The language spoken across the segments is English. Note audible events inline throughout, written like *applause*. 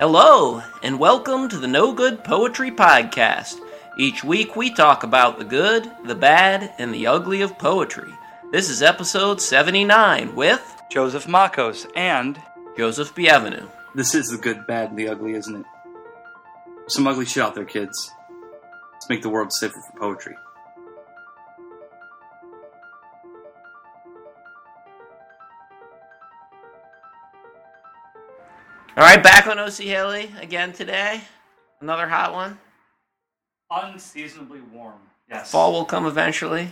Hello, and welcome to the No Good Poetry Podcast. Each week we talk about the good, the bad, and the ugly of poetry. This is episode 79 with Joseph Makos and Joseph Bienvenu. this is the good, bad, and the ugly, isn't it? Some ugly shit out there, kids. Let's make the world safer for poetry. All right, back on OC Haley again today. Another hot one. Unseasonably warm. Yes. Fall will come eventually,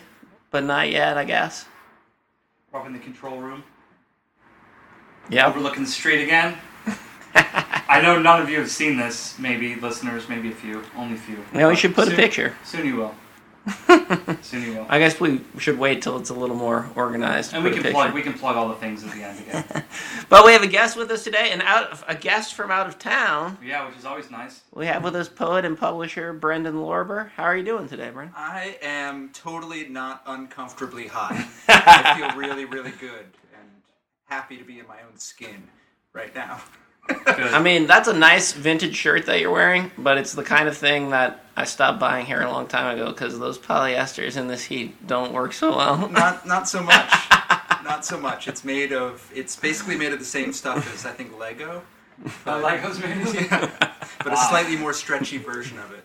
but not yet, I guess. We're up in the control room, Yep. overlooking the street again. *laughs* I know none of you have seen this. Maybe listeners, maybe a few, only a few. Yeah, we should put a picture. Soon you will. Soon you will. I guess we should wait till it's a little more organized. And we can picture. plug. We can plug all the things at the end again. *laughs* But we have a guest with us today, and out a guest from out of town. yeah, which is always nice. We have with us poet and publisher Brendan Lorber. How are you doing today, Brendan? I am totally not uncomfortably hot. *laughs* I feel really, really good and happy to be in my own skin right now. Good. I mean, that's a nice vintage shirt that you're wearing, but it's the kind of thing that I stopped buying here a long time ago because those polyesters in this heat don't work so well. Not, not so much. *laughs* Not so much. It's made of. It's basically made of the same stuff as I think Lego, Uh, *laughs* Legos, maybe. yeah, but a slightly more stretchy version of it.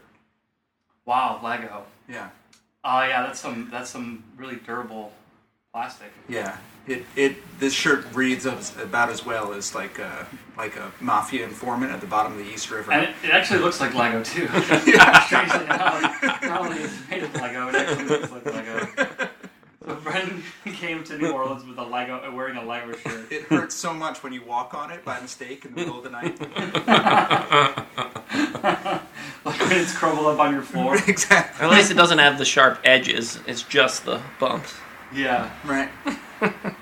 Wow, Lego. Yeah, Oh yeah, that's some that's some really durable plastic. yeah. It, it this shirt reads about as well as like a like a mafia informant at the bottom of the East River. And it, it actually looks like Lego too. Yeah. *laughs* *laughs* Strangely enough, not only is it made of Lego, it actually looks like Lego. So Brendan came to New Orleans with a Lego, uh, wearing a Lego shirt. It hurts so much when you walk on it by mistake in the middle of the night. *laughs* like when it's crumbled up on your floor. exactly. At least it doesn't have the sharp edges. It's just the bumps. Yeah. Right. *laughs*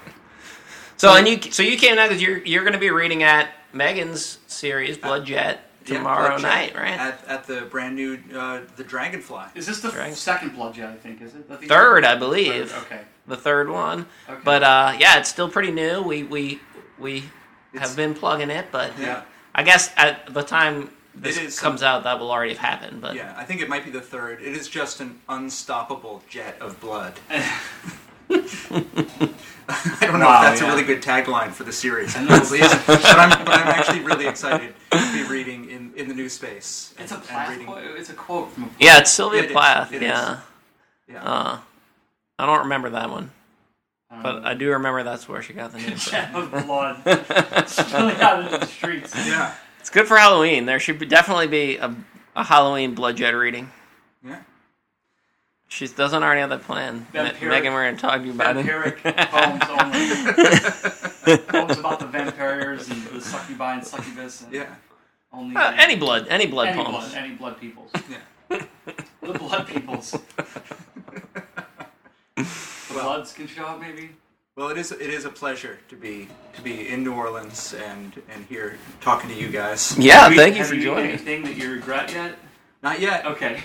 So and you so you came down because you're you're going to be reading at Megan's series Blood Jet Yeah, tomorrow Blood Jet night, right? At, at the brand new uh, the Dragonfly. Is this the Right. second Blood Jet? I think is it? That these Third, I believe. Third, Okay. The third one. Okay. But uh, yeah, it's still pretty new. We we we It's- have been plugging it, but Yeah. I guess at the time this It is comes out, that will already have happened. But Yeah, I think it might be the third. It is just an unstoppable jet of blood. *laughs* *laughs* I don't know Wow, if that's yeah. a really good tagline for the series. *laughs* It And that's- probably isn't. But I'm, but I'm actually really excited to be reading in, in the new space. it's a and- and Plath reading- quote. It's a quote from. A yeah, it's Sylvia It is, Plath. it is. yeah. Yeah. Uh, I don't remember that one, um, but I do remember that's where she got the name from. jet of blood *laughs* spilling out into the streets. yeah. It's good for Halloween. There should be, definitely be a, a Halloween Blood Jet reading. Yeah. She doesn't already have that plan. Me- Vampiric- Megan, we're going to talk to you about Vampiric it. poems only. *laughs* poems about the vampires and the succubi and succubus. And Yeah. Only Uh, any blood, any blood any poems. blood, any blood peoples. Yeah. The blood peoples. *laughs* The Well- bloods can show up, maybe. Well, it is it is a pleasure to be to be in New Orleans and and here talking to you guys. Yeah, Have thank you have for joining. Anything that you regret yet? Not yet. Okay.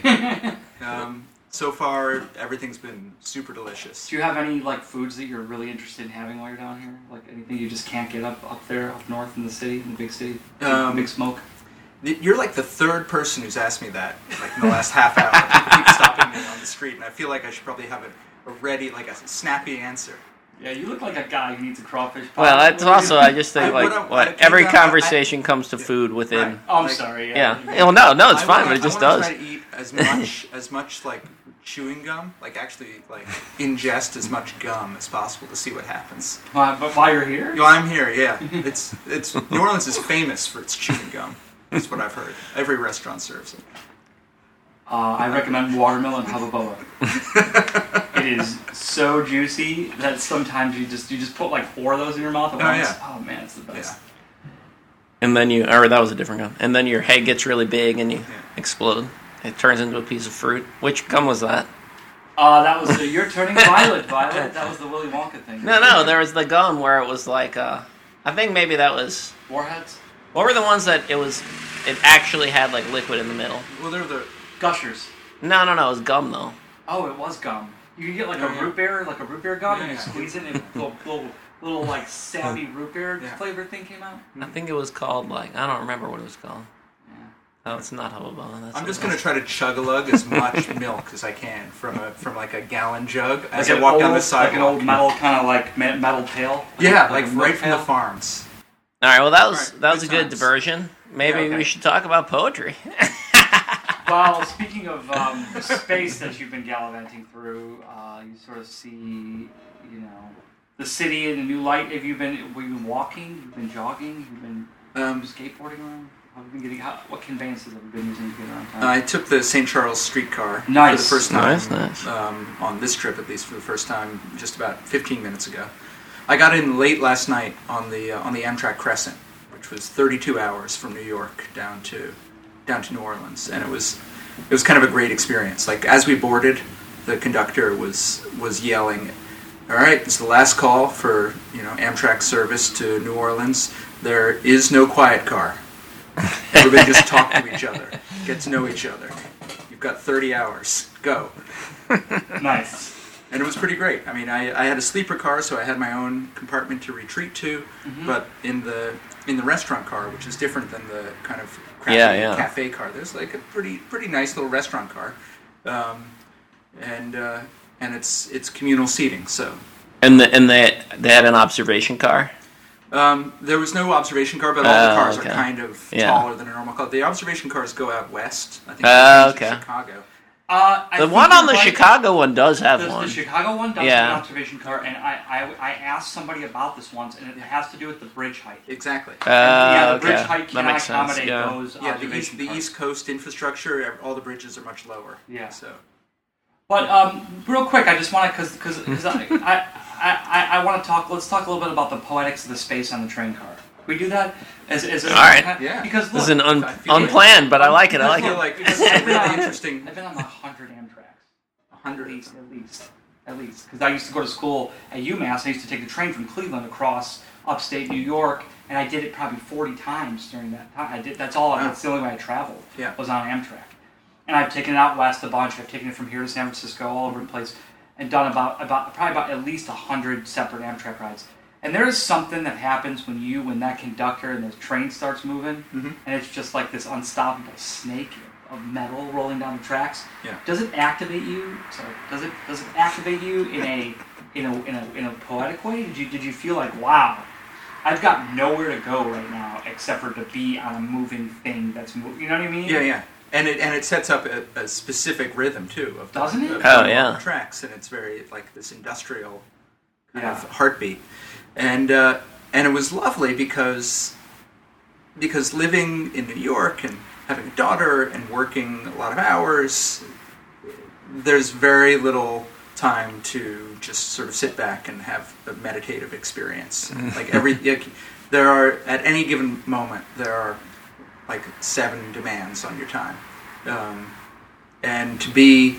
Um, so far, everything's been super delicious. Do you have any like foods that you're really interested in having while you're down here? Like anything you just can't get up up there, up north in the city, in the big city, Big- Um, big smoke. You're like the third person who's asked me that, like in the last half hour. People keep *laughs* stopping me on the street, and I feel like I should probably have a, a ready, like a snappy answer. Yeah, you look like a guy who needs a crawfish. pie. Well, that's What also, I just think, I- like, what I- what, what I every think I- I- conversation comes to food within. Right. Oh, I'm Like- sorry. Yeah. Yeah. Well, no, no, it's I fine, wanna- but it just I wanna does. try to eat as much as much like chewing gum, like actually like ingest as much gum as possible to see what happens. Why- but while you're here, Yo, I'm here. Yeah, *laughs* it's it's New Orleans is famous for its chewing gum. That's what I've heard. Every restaurant serves it. uh, I recommend watermelon hubba It is so juicy that sometimes you just you just put like four of those in your mouth at Oh, once. yeah. Oh man, it's the best. Yeah. And then you, or that was a different gum. And then your head gets really big and you Yeah. explode. It turns into a piece of fruit. Which gum was that? Uh, that was the, you're turning violet, Violet. That was the Willy Wonka thing. No, no, there was the gum where it was like, uh, I think maybe that was. Warheads, What were the ones that it was? It actually had like liquid in the middle. Well, they're the gushers. No, no, no, it was gum though. Oh, it was gum. You can get like Yeah, a yeah. root beer, like a root beer gum, and you Yeah, yeah. squeeze it, and it will, *laughs* will little like savvy root beer Yeah. flavor thing came out. I think it was called like I don't remember what it was called. Yeah. Oh, it's not Hubba Bubba. That's I'm just gonna try to chug a lug as much *laughs* milk as I can from a from like a gallon jug as Like I an walk old, down the like sidewalk. an old metal kind of like me- metal pail. yeah, Like like a milk right from the pail? farms. All right. Well, that was Alright, that was good a good times. diversion. Maybe Yeah, okay. we should talk about poetry. *laughs* Well, speaking of um, the space that you've been gallivanting through, uh, you sort of see, you know, the city in a new light. Have you been? Have you been walking? You've been jogging? You've been Um, skateboarding around? How have you been getting? How, what conveyances have you been using to get around town? I took the St. Charles streetcar for Nice. the first time. Nice, nice. Um, on this trip, at least for the first time, just about 15 minutes ago. I got in late last night on the uh, on the Amtrak Crescent, which was 32 hours from New York down to down to New Orleans, and it was it was kind of a great experience. Like as we boarded, the conductor was was yelling, "All right, it's the last call for you know Amtrak service to New Orleans. There is no quiet car. *laughs* Everybody just talk to each other, get to know each other. You've got 30 hours. Go." *laughs* nice. and it was pretty great. I mean, I, I had a sleeper car, so I had my own compartment to retreat to. Mhm. But in the in the restaurant car, which is different than the kind of crappy Yeah, yeah. cafe car, there's like a pretty pretty nice little restaurant car, um, and uh, and it's it's communal seating. So and the, and they they had an observation car. Um, there was no observation car, but all Oh, the cars okay. are kind of Yeah. taller than a normal car. The observation cars go out west. I think Oh, they changed to okay. Chicago. Uh, I The think one on you're the right. Chicago one does have The, one. the Chicago one does Yeah. have an observation car, and I, I, I asked somebody about this once, and it has to do with the bridge height. Exactly. Uh, yeah, the okay. bridge height that cannot makes sense. accommodate Yeah. those yeah, the east, observation the cars. East Coast infrastructure, all the bridges are much lower. Yeah. So But um, real quick, I just want to because because I, *laughs* I, I, I want to talk. Let's talk a little bit about the poetics of the space on the train car. We do that? As, as All right. Yeah. Because look, This is an un- I feel- unplanned, but I like it. I I like feel it. like it's really interesting. I've been on a hundred Amtrak's. A At hundred. least, at least, at least. Because I used to go to school at UMass. I used to take the train from Cleveland across upstate New York, and I did it probably 40 times during that time. I did. That's all. Wow. That's the only way I traveled. Yeah. Was on Amtrak, and I've taken it out west a bunch. I've taken it from here to San Francisco, all over the place, and done about about probably about at least a hundred separate Amtrak rides. And there is something that happens when you, when that conductor and the train starts moving, Mhm. and it's just like this unstoppable snake of metal rolling down the tracks. Yeah. Does it activate you? Sorry. Does it does it activate you in a in a in a in a poetic way? Did you did you feel like wow, I've got nowhere to go right now except for to be on a moving thing that's moving. You know what I mean? Yeah, yeah. And it and it sets up a, a specific rhythm too. Of the, Doesn't it? of Oh, yeah. Tracks, and it's very like this industrial kind Yeah. of heartbeat, and uh, and it was lovely because because living in New York and having a daughter and working a lot of hours, there's very little time to just sort of sit back and have a meditative experience. like every like, there are at any given moment there are like seven demands on your time, um, and to be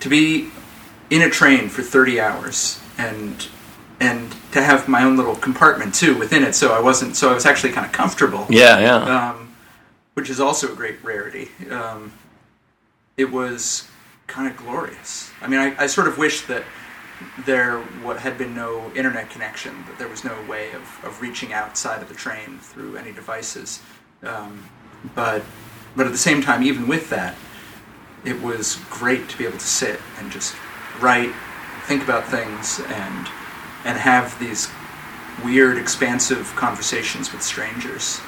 to be in a train for 30 hours and and to have my own little compartment too within it so i wasn't so i was actually kind of comfortable Yeah, yeah. um, which is also a great rarity. Um, it was kind of glorious. I mean, I, I sort of wish that there what had been no internet connection, that there was no way of, of reaching outside of the train through any devices. Um, but but at the same time, even with that, it was great to be able to sit and just write, think about things, and and have these weird, expansive conversations with strangers.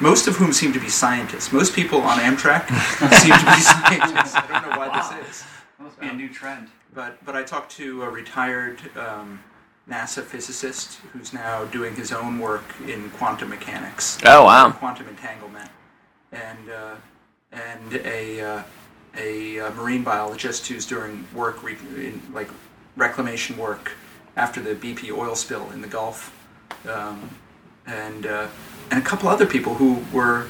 Most of whom seem to be scientists. Most people on Amtrak *laughs* seem to be scientists. I don't know why Wow. this is. That must be a new trend. But but I talked to a retired um, NASA physicist who's now doing his own work in quantum mechanics, Oh wow. quantum entanglement, and uh, and a uh, a uh, marine biologist who's doing work re- in like reclamation work after the BP oil spill in the Gulf, um, and uh, and a couple other people who were.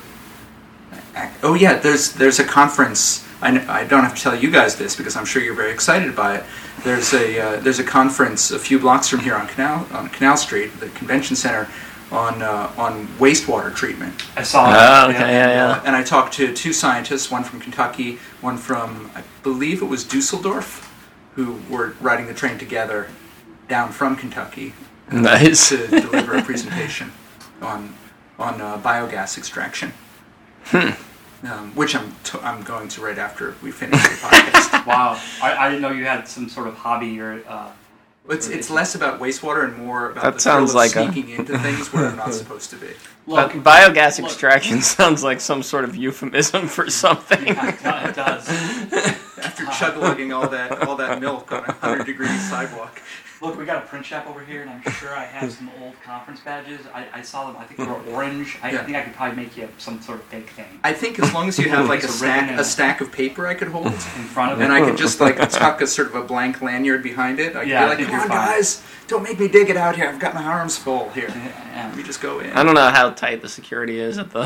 Oh yeah, there's there's a conference. I, I don't have to tell you guys this because I'm sure you're very excited by it. There's a uh, there's a conference a few blocks from here on Canal on Canal Street, the convention center, on uh, on wastewater treatment. I saw that. Oh, okay, yeah, yeah. And I talked to two scientists, one from Kentucky, one from I believe it was Dusseldorf, who were riding the train together down from Kentucky, Nice. to deliver a presentation *laughs* on on uh, biogas extraction. Um, which I'm t- I'm going to right after we finish the podcast. *laughs* Wow, I, I didn't know you had some sort of hobby or. Uh, It's it's less about wastewater and more about That the sounds thrill of like a- sneaking into things where I'm not *laughs* supposed to be. look, But biogas look. extraction *laughs* sounds like some sort of euphemism for something. yeah, it does. *laughs* After chug lugging all that all that milk on a hundred degree sidewalk. Look, we got a print shop over here, and I'm sure I have some old conference badges. I, I saw them. I think they were orange. I Yeah. think I could probably make you some sort of fake thing I think as long as you have like a Piece of ribbon stack and a a- stack of paper I could hold, in front of it. and I could just like tuck a sort of a blank lanyard behind it. I could Yeah, I be like, think "Come you're on, fine." guys, don't make me dig it out here. I've got my arms full here." Yeah. Let me just go in. I don't know how tight the security is at the.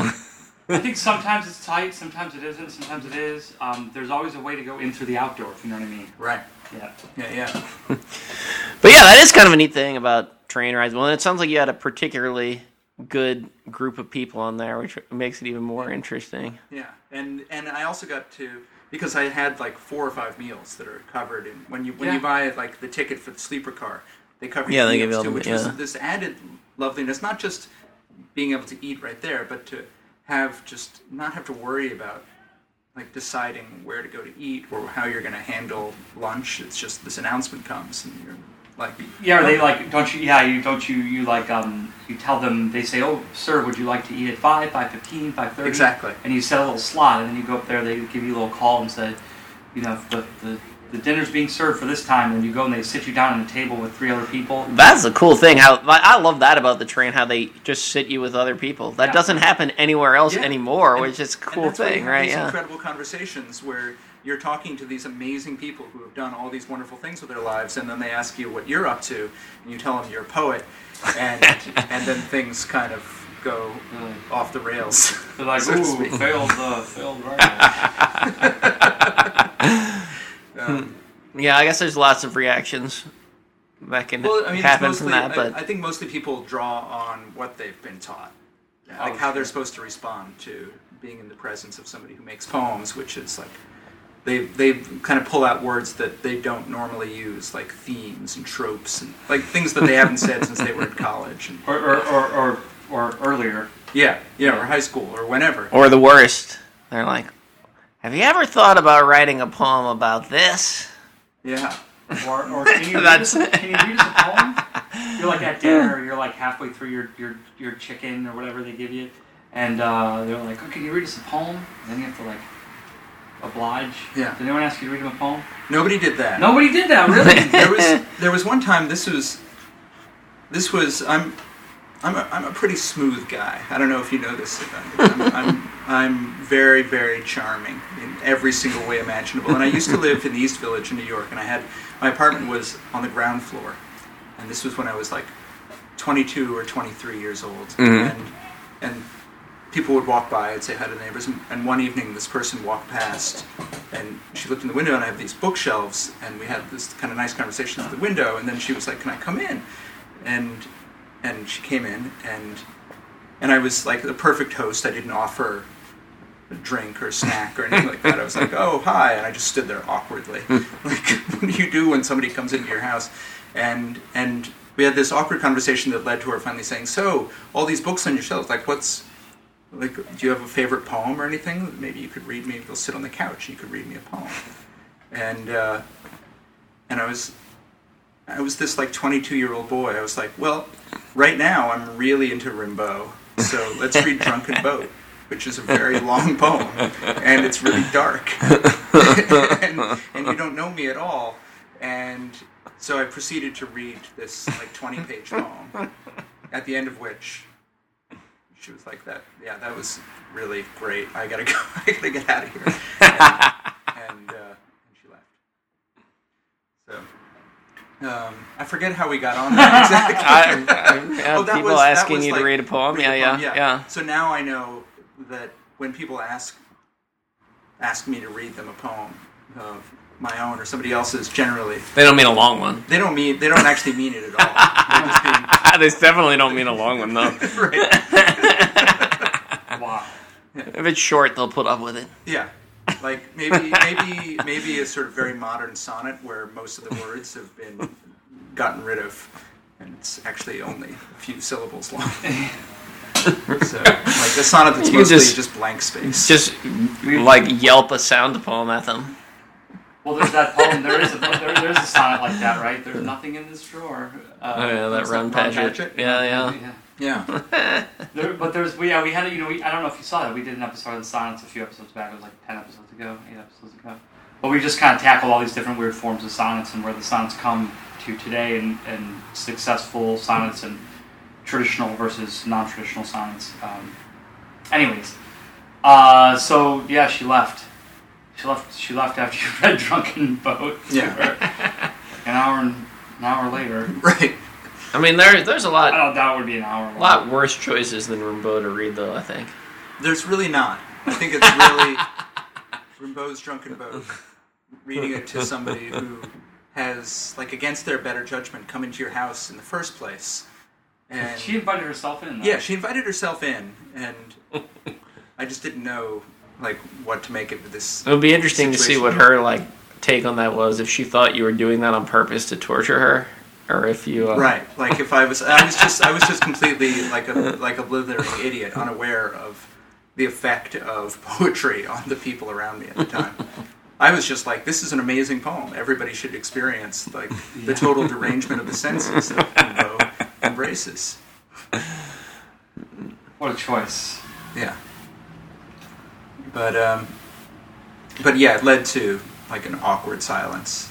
I think sometimes it's tight, sometimes it isn't, sometimes it is. Um, there's always a way to go in through the outdoor, if you know what I mean. Right. Yeah. Yeah. Yeah. *laughs* But yeah, that is kind of a neat thing about train rides. Well, it sounds like you had a particularly good group of people on there, which makes it even more interesting. Yeah, and and I also got to because I had like four or five meals that are covered And when you when Yeah. you buy like the ticket for the sleeper car, they cover Yeah, your they give you meals all too, the- which yeah. was this added loveliness, not just being able to eat right there, but to have just not have to worry about like deciding where to go to eat or how you're going to handle lunch. It's just this announcement comes and you're like, Yeah, are they like, don't you, yeah, you, don't you, you like, um, you tell them, they say, oh, sir, would you like to eat at 5, 5.15, 5.30? Exactly. And you set a little slot, and then you go up there, they give you a little call and say, you know, the, the, the dinner's being served for this time, and you go and they sit you down at a table with three other people. That's the cool thing. How I I love that about the train. How they just sit you with other people. That Yeah. doesn't happen anywhere else Yeah. anymore, And- which is a And cool that's thing, right? These Yeah. incredible conversations where you're talking to these amazing people who have done all these wonderful things with their lives, and then they ask you what you're up to, and you tell them you're a poet, and *laughs* and then things kind of go Really. off the rails. They're like, *laughs* so ooh, failed, uh, failed writing. *laughs* Um, Yeah, I guess there's lots of reactions that can well, I mean, it's happen mostly, from that, I- but I, think mostly people draw on what they've been taught, like Oh, how they're supposed to respond to being in the presence of somebody who makes poems, which is like. They, they kind of pull out words that they don't normally use, like themes and tropes, and like things that they haven't said since they were in college. And, or, or, or, or, or earlier. yeah, yeah, or high school, or whenever. or the worst. They're like, "Have you ever thought about writing a poem about this?" Yeah, *laughs* Or, or can, you read That's- us, can you read us a poem? You're like at dinner, *laughs* you're like halfway through your, your, your chicken or whatever they give you, and uh, they're like, oh, can you read us a poem? And then you have to like oblige. Yeah. Did anyone ask you to read them a poem? nobody did that. Nobody did that, really. *laughs* there was there was one time. This was this was I'm I'm a, I'm a pretty smooth guy. I don't know if you know this. I'm, I'm I'm very very charming in every single way imaginable. And I used to live in the East Village in New York, and I had my apartment was on the ground floor, and this was when I was like 22 or 23 years old, Mhm. and and people would walk by and say hi to the neighbors. And, and one evening, this person walked past, and she looked in the window, and I have these bookshelves, and we had this kind of nice conversation at the window. And then she was like, "Can I come in?" And and she came in, and and I was like the perfect host. I didn't offer drink or snack or anything like that. I was like, "Oh, hi," and I just stood there awkwardly, *laughs* like what do you do when somebody comes into your house? And and we had this awkward conversation that led to her finally saying, "So, all these books on your shelves, like, what's like? Do you have a favorite poem or anything? Maybe you could read me. We'll sit on the couch. and You could read me a poem." And uh, and I was I was this like 22 year old boy. I was like, well, right now I'm really into Rimbaud, so let's read Drunken Boat, which is a very *laughs* long poem, and it's really dark, *laughs* and, and you don't know me at all, and so I proceeded to read this like 20 page poem, at the end of which she was like, that yeah, that was really great. I gotta *laughs* go. I gotta get out of here, and, and, uh, and she left. So. Um, I forget how we got on that exactly. I, I, yeah, Oh, that people was- asking you like- to read a poem. Read Yeah, the yeah, poem, yeah, So now I know that when people ask ask me to read them a poem of my own or somebody else's, generally They don't mean a long one. they don't mean they don't actually mean it at all. *laughs* They're being *laughs* they definitely don't mean a long one though. *laughs* right. wow. if it's short, they'll put up with it. Yeah. Like maybe maybe maybe a sort of very modern sonnet where most of the words have been gotten rid of and it's actually only a few syllables long. *laughs* so, like the sonnet that's You mostly just- just, blank space. Just like yelp a sound poem at them. Well, there's that poem. There is a there, there's a sonnet like that, right? There's nothing in this drawer. Uh, Oh yeah, that What's run that, Ron Padgett. Padgett? Yeah, yeah. yeah. yeah, *laughs* There, but there's we yeah we had a, you know we, I don't know if you saw that we did an episode of the sonnets a few episodes back. It was like ten episodes ago, eight episodes ago. But we just kind of tackled all these different weird forms of sonnets and where the sonnets come to today and, and successful sonnets and traditional versus non-traditional science. Um, anyways, uh, so yeah, she left. She left. She left after *laughs* you read Drunken Boat. Yeah. *laughs* An hour and an hour later. right. I mean, there there's a lot I don't doubt would be an hour. a long. lot worse choices than Rimbaud to read, though. I think. There's really not. I think it's really *laughs* Rimbaud's Drunken Boat. Reading it to somebody who has, like, against their better judgment, come into your house in the first place. And She invited herself in. Though. yeah, she invited herself in, and *laughs* I just didn't know, like, what to make of this. It would be interesting to see what her like take on that was. If she thought you were doing that on purpose to torture her, or if you uh, Right, like if I was, I was just, I was just completely like a like a blithering idiot, unaware of the effect of poetry on the people around me at the time. I was just like, this is an amazing poem. Everybody should experience like the total derangement of the senses that *laughs* Rimbaud embraces. *laughs* What a choice. Yeah, but um, but yeah, it led to like an awkward silence.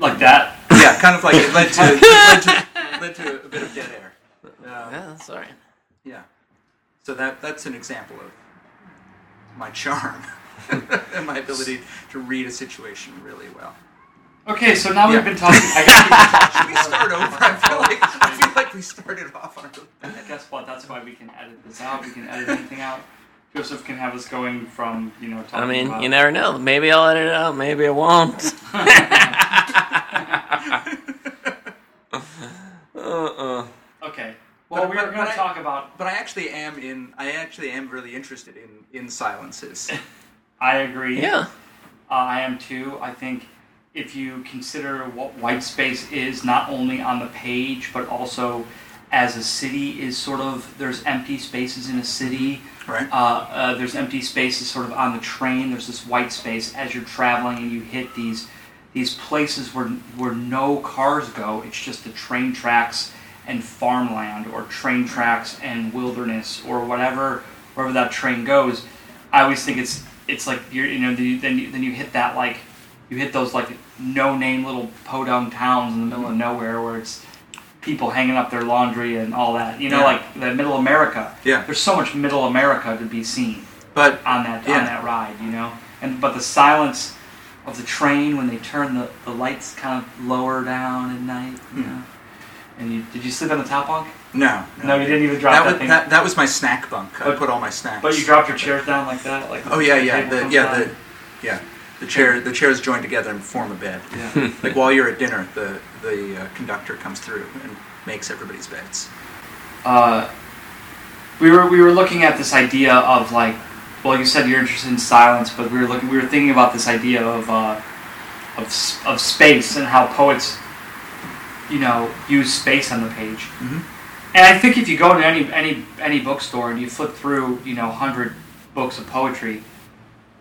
Like that. Yeah, kind of like it led to it led to, led to a bit of dead air. Um, Yeah, that's all right. Yeah. So that that's an example of my charm *laughs* and my ability to read a situation really well. Okay, so now Yeah. we've been talking. I guess, Should *laughs* we start over? I feel like I feel like we started off on a really we, bad. guess what? That's why we can edit this out. We can edit anything out. Joseph can have us going from you know. Talking I mean, about, you never know. Maybe I'll edit it out. Maybe I won't. *laughs* uh-uh. Okay. Well, But- we were but- going but to I- talk about. But I actually am in. I actually am really interested in in silences. *laughs* I agree. Yeah. Uh, I am too. I think if you consider what white space is, not only on the page, but also as a city is sort of, there's empty spaces in a city. Right. Uh, uh, there's empty spaces sort of on the train. There's this white space as you're traveling and you hit these these places where where no cars go. It's just the train tracks and farmland, or train tracks and wilderness, or whatever wherever that train goes. I always think it's it's like you're you know then then you, then you hit that like you hit those like no name little podunk towns in the middle of nowhere where it's people hanging up their laundry and all that. You know, Yeah. like the middle America. Yeah. There's so much middle America to be seen But on that Yeah. on that ride, you know. And but the silence of the train when they turn the, the lights kind of lower down at night, you Hmm. know. And you did you sleep on the top bunk? no. No, you didn't even drop That that, was thing. that, that was my snack bunk. I put all my snacks. but you dropped your chairs down like that, like Oh yeah, yeah, the, yeah, the, yeah. The chair, the chairs join together and form a bed. yeah. *laughs* Like while you're at dinner, the the uh, conductor comes through and makes everybody's beds. uh, we were we were looking at this idea of like, well, you said you're interested in silence, but we were looking we were thinking about this idea of uh, of of space and how poets, you know, use space on the page. Mhm. And I think if you go to any any any bookstore and you flip through, you know, hundred books of poetry,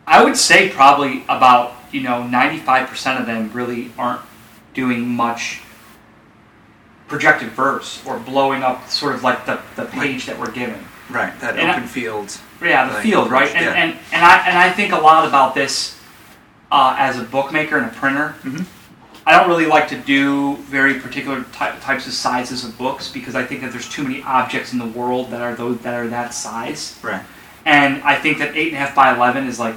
I would say probably about you know ninety five percent of them really aren't doing much projective verse or blowing up sort of like the, the page that we're given. Right, that And I- open field. Yeah, the Right. field, right? And, Yeah. and and I and I think a lot about this uh, as a bookmaker and a printer. Mm-hmm. I don't really like to do very particular ty- types of sizes of books because I think that there's too many objects in the world that are those that are that size. Right. And I think that eight and a half by eleven is like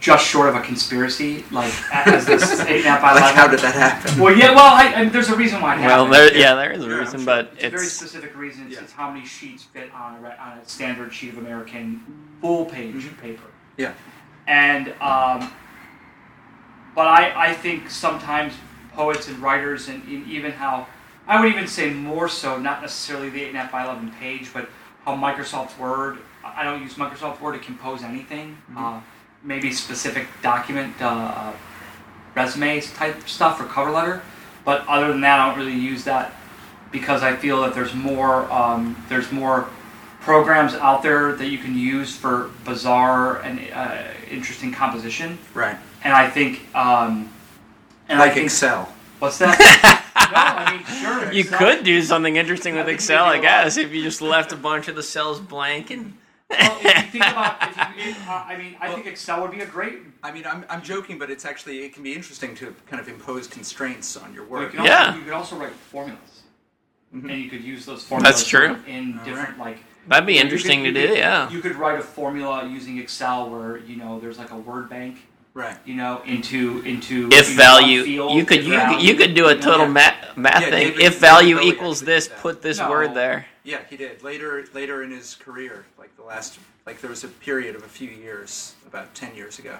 just short of a conspiracy. Like as this *laughs* eight and a half by Like, how did that happen? Well, yeah. Well, I, I, there's a reason why it Well, happened. there, yeah, there is a Yeah, reason, sure. but It's a very specific reason. It's, Yeah. it's how many sheets fit on a, on a standard sheet of American full page Mhm. paper. Yeah. And um, but I, I think sometimes poets and writers and, and even how I would even say more so, not necessarily the eight and a half by eleven page, but how Microsoft Word. I don't use Microsoft Word to compose anything. Uh, maybe specific document uh, resumes type stuff or cover letter. But other than that, I don't really use that because I feel that there's more um, there's more programs out there that you can use for bizarre and uh, interesting composition. Right. And I think um, and I think, Excel. What's that? *laughs* no, I mean sure. You Excel- could do something interesting I with Excel, I do a lot. guess, if you just left a bunch of the cells blank and. Well, if you think about, if you, uh, I mean, I think Excel would be a great. I mean, I'm, I'm joking, but it's actually it can be interesting to kind of impose constraints on your Well, you work. Yeah. Also, you could also write formulas, Mhm. and you could use those formulas. That's true. In different like. That'd be interesting could- to do, could- yeah. You could write a formula using Excel where you know there's like a word bank. Right. You know, into into If you know, value, field, you could you could, value, you could do a know, total yeah. math math Yeah, thing. David- if value David equals actually this, did put this No. word there. Yeah, he did. Later, later in his career, like the last, like there was a period of a few years, about ten years ago,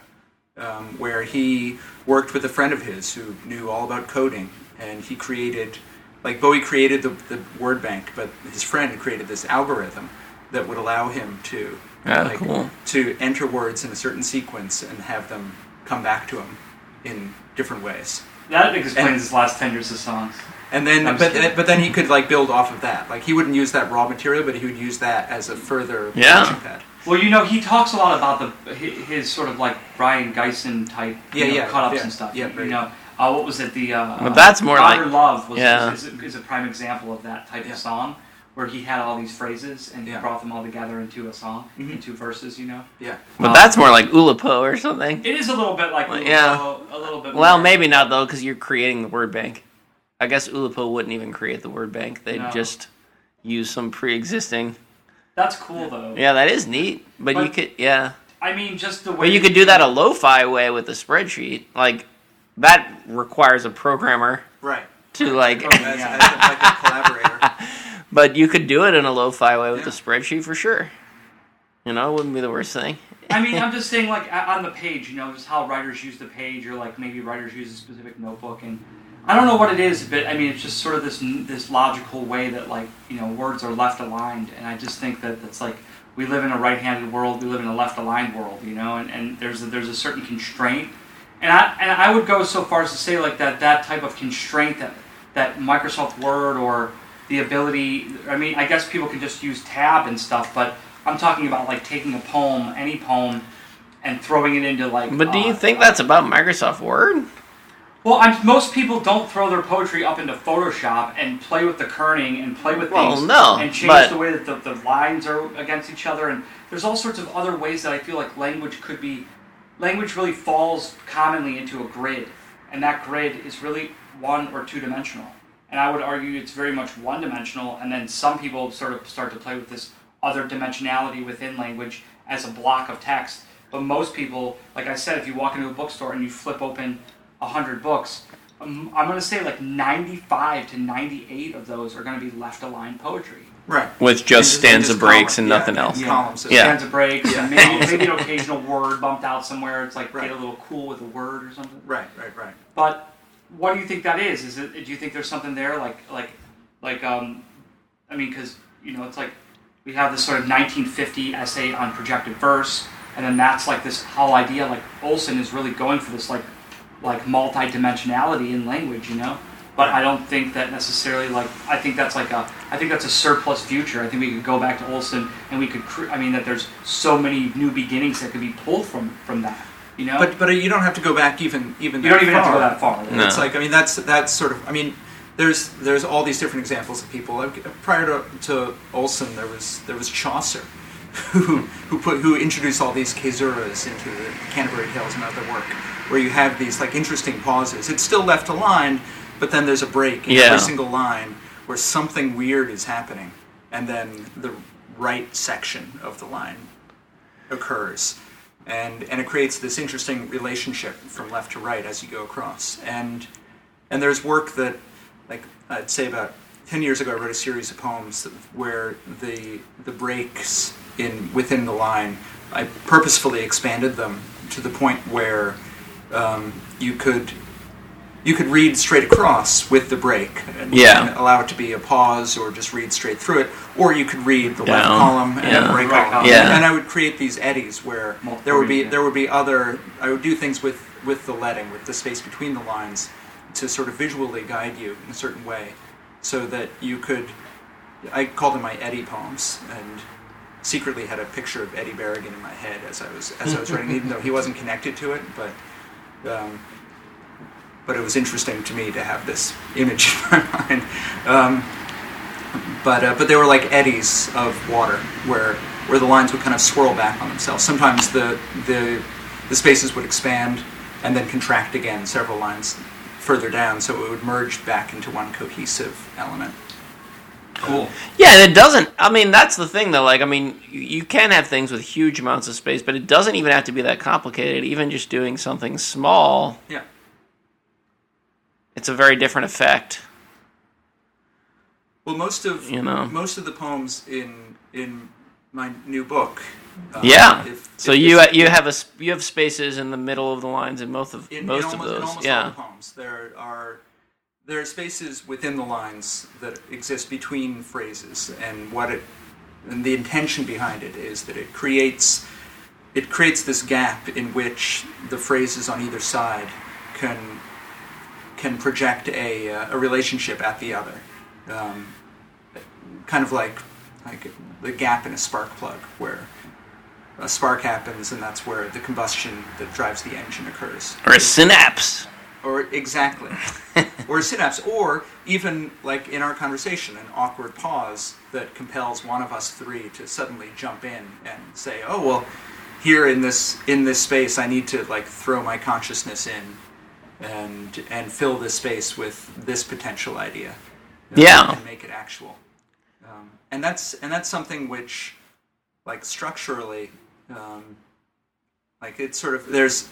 um, where he worked with a friend of his who knew all about coding, and he created, like Bowie created the, the word bank, but his friend created this algorithm that would allow him to, Ah, like, cool. to enter words in a certain sequence and have them come back to him in different ways. That explains And- his last ten years of songs. And then, but just kidding. but then he could like build off of that. Like he wouldn't use that raw material, but he would use that as a further Yeah. launching pad. Well, you know, he talks a lot about the his, his sort of like Brion Gysin type, you Yeah, know, yeah, cut ups yeah, and stuff. yeah, you right. know, uh, what was it? The uh, But that's more Modern like- Love was, yeah. is, is, is a prime example of that type Yeah. of song where he had all these phrases and he brought them all together into a song, Mhm. into verses. You know, Yeah. But Um, that's more like Oulipo or something. it is a little bit like Well, Lil yeah. A little bit. Well, more. maybe not though, because you're creating the word bank. I guess Oulipo wouldn't even create the word bank. They'd No. just use some pre-existing. That's cool though. Yeah, that is neat. But, you could, yeah. I mean, just the way. But you could do that a lo-fi way with a spreadsheet. Like that requires a programmer Right. to *laughs* like. Oh, As, Yeah. as a, like a collaborator. *laughs* But you could do it in a lo-fi way with Yeah. a spreadsheet for sure. You know, it wouldn't be the worst thing. I mean, *laughs* I'm just saying, like on the page, you know, just how writers use the page, or like maybe writers use a specific notebook, and I don't know what it is, but I mean, it's just sort of this this logical way that like you know words are left aligned, and I just think that that's like we live in a right-handed world, we live in a left-aligned world, you know, and, and there's a, there's a certain constraint, and I and I would go so far as to say like that that type of constraint that that Microsoft Word or the ability, I mean, I guess people can just use tab and stuff, but I'm talking about like taking a poem, any poem, and throwing it into like. But do you uh, think that's about Microsoft Word? Well, I'm, most people don't throw their poetry up into Photoshop and play with the kerning and play with Well, things no, and change but- the way that the, the lines are against each other. And there's all sorts of other ways that I feel like language could be. Language really falls commonly into a grid, and that grid is really one or two dimensional. And I would argue it's very much one dimensional, and then some people sort of start to play with this other dimensionality within language as a block of text. But most people, like I said, if you walk into a bookstore and you flip open a hundred books, um, I'm going to say like 95 to 98 of those are going to be left aligned poetry. Right. With And just and stanza just breaks column- and yeah, nothing else. and Columns. Yeah. Stanza breaks, Yeah. and maybe, *laughs* maybe an occasional word bumped out somewhere. It's like Right. get a little cool with a word or something. Right. Right. Right. But what do you think that is? Is it? Do you think there's something there, like like like um, I mean, because you know, it's like we have this sort of 1950 essay on projective verse, and then that's like this whole idea. Like Olson is really going for this like like multi-dimensionality in language, you know. But I don't think that necessarily like I think that's like a I think that's a surplus future. I think we could go back to Olson and we could cre- I mean that there's so many new beginnings that could be pulled from from that. You know, But but you don't have to go back even even. you that don't even have to go that far. No. It's like I mean that's that's sort of I mean there's there's all these different examples of people. Prior to, to Olson, there was there was Chaucer, *laughs* who who put who introduced all these caesuras into the Canterbury Tales and other work, where you have these like interesting pauses. It's still left aligned, but then there's a break in Yeah. every single line where something weird is happening, and then the right section of the line occurs and and it creates this interesting relationship from left to right as you go across and and there's work that like I'd say about 10 years ago I wrote a series of poems where the the breaks in within the line I purposefully expanded them to the point where um, you could you could read straight across with the break and, Yeah. and allow it to be a pause or just read straight through it or you could read the left column and Yeah. break Right column. Yeah. and I would create these eddies where Multiple there would be there would be other I would do things with with the leading with the space between the lines to sort of visually guide you in a certain way, so that you could. I called them my Eddie poems, and secretly had a picture of Eddie Berrigan in my head as I was as I was writing, even though he wasn't connected to it, but. Um, but it was interesting to me to have this image *laughs* in my mind. Um, but uh, but they were like eddies of water, where where the lines would kind of swirl back on themselves. Sometimes the the the spaces would expand and then contract again several lines further down, so it would merge back into one cohesive element. Cool. Yeah, and it doesn't. I mean, that's the thing, though. Like, I mean, you, can have things with huge amounts of space, but it doesn't even have to be that complicated. Even just doing something small, Yeah. it's a very different effect. Well, most of You know. most of the poems in in my new book. uh, yeah. if- so if you you have a you have spaces in the middle of the lines in most of in, most in almost, of in those. Yeah. the poems, there are there are spaces within the lines that exist between phrases, and what it and the intention behind it is that it creates it creates this gap in which the phrases on either side can can project a, uh, a relationship at the other, um, kind of like like the gap in a spark plug where a spark happens and that's where the combustion that drives the engine occurs. Or a synapse. or exactly *laughs* or a synapse or even like in our conversation an awkward pause that compels one of us three to suddenly jump in and say oh well here in this in this space i need to like throw my consciousness in and and fill this space with this potential idea Yeah. and make it actual um, and that's and that's something which like structurally um, like it's sort of there's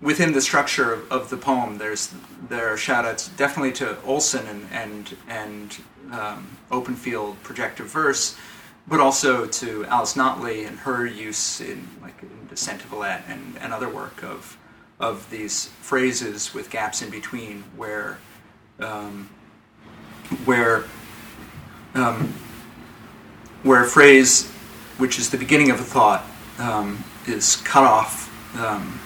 within the structure of, of the poem, there's there are shout outs definitely to Olson and and and um, Openfield projective verse, but also to Alice Notley and her use in like in Descent of Alette and, and other work of of these phrases with gaps in between where um, where um, where a phrase which is the beginning of a thought um, is cut off um,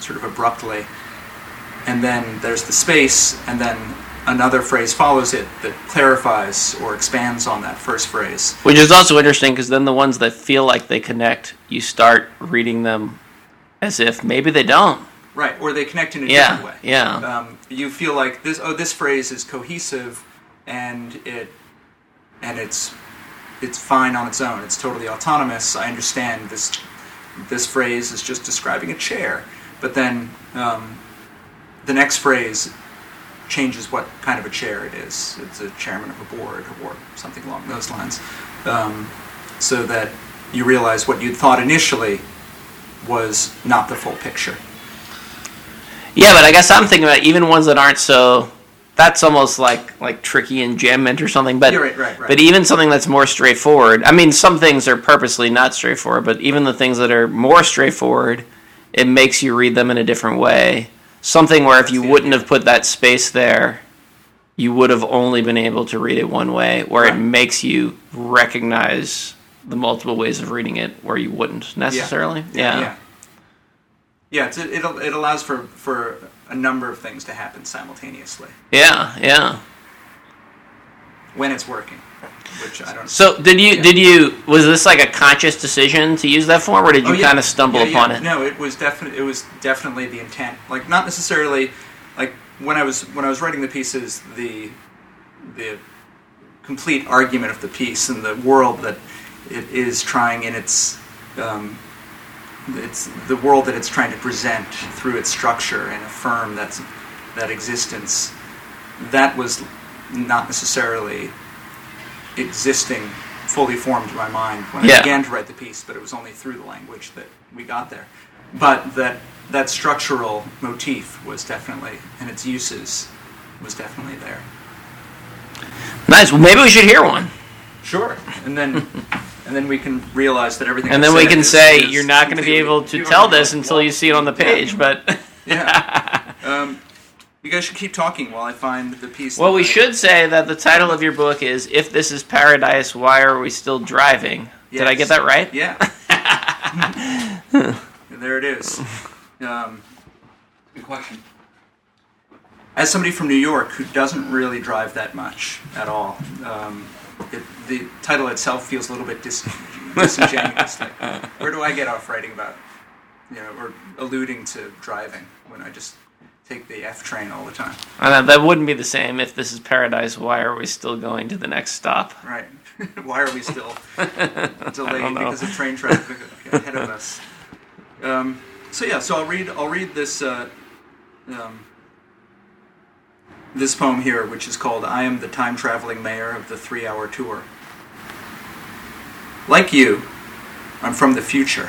sort of abruptly, and then there's the space, and then another phrase follows it that clarifies or expands on that first phrase. Which is also interesting because then the ones that feel like they connect, you start reading them as if maybe they don't. Right, or they connect in a Yeah, different way. yeah. Um, you feel like this. Oh, this phrase is cohesive, and it and it's it's fine on its own. It's totally autonomous. I understand this. This phrase is just describing a chair, but then um, the next phrase changes what kind of a chair it is. It's a chairman of a board or something along those lines, um, so that you realize what you'd thought initially was not the full picture. Yeah, but I guess I'm thinking about even ones that aren't so. That's almost like like tricky and enjambment or something. But right, right, right. but even something that's more straightforward. I mean, some things are purposely not straightforward, but even the things that are more straightforward, it makes you read them in a different way. Something where if you wouldn't have put that space there, you would have only been able to read it one way. Where it makes you recognize the multiple ways of reading it, where you wouldn't necessarily. Yeah, yeah. Yeah, it's, it, it, it allows for, for a number of things to happen simultaneously yeah, yeah. when it's working, which I don't. So did you Yeah. did you was this like a conscious decision to use that form, or did you Oh, yeah. kind of stumble Yeah, upon it? No, it was definitely it was definitely the intent. Like not necessarily like when I was when I was writing the pieces, the the complete argument of the piece and the world that it is trying in its um, it's the world that it's trying to present through its structure and affirm that's that existence. That was not necessarily existing fully formed in my mind when Yeah. I began to write the piece, but it was only through the language that we got there. But that that structural motif was definitely, and its uses was definitely there. Nice. Well, maybe we should hear one, Sure. And then *laughs* and then we can realize that everything. and then we can is- say is you're not going to be able to tell this until you see it on the page. But Yeah. *laughs* um, you guys should keep talking while I find the piece. well, we I- should say that the title of your book is "If This Is Paradise, Why Are We Still Driving?" Did I get that right? *laughs* Yeah. there it is. Um, Good question. as somebody from New York who doesn't really drive that much at all, um, it, the title itself feels a little bit dis- disingenuous. like, *laughs* where do I get off writing about, you know, or alluding to driving when I just take the F train all the time? That, that wouldn't be the same if this is Paradise. Why are we still going to the next stop? Right. *laughs* Why are we still *laughs* delayed because of train traffic ahead of us? Um, so yeah, so I'll read. I'll read this. Uh, um, this poem here, which is called "I Am the Time Traveling Mayor of the Three-Hour Tour." Like you, I'm from the future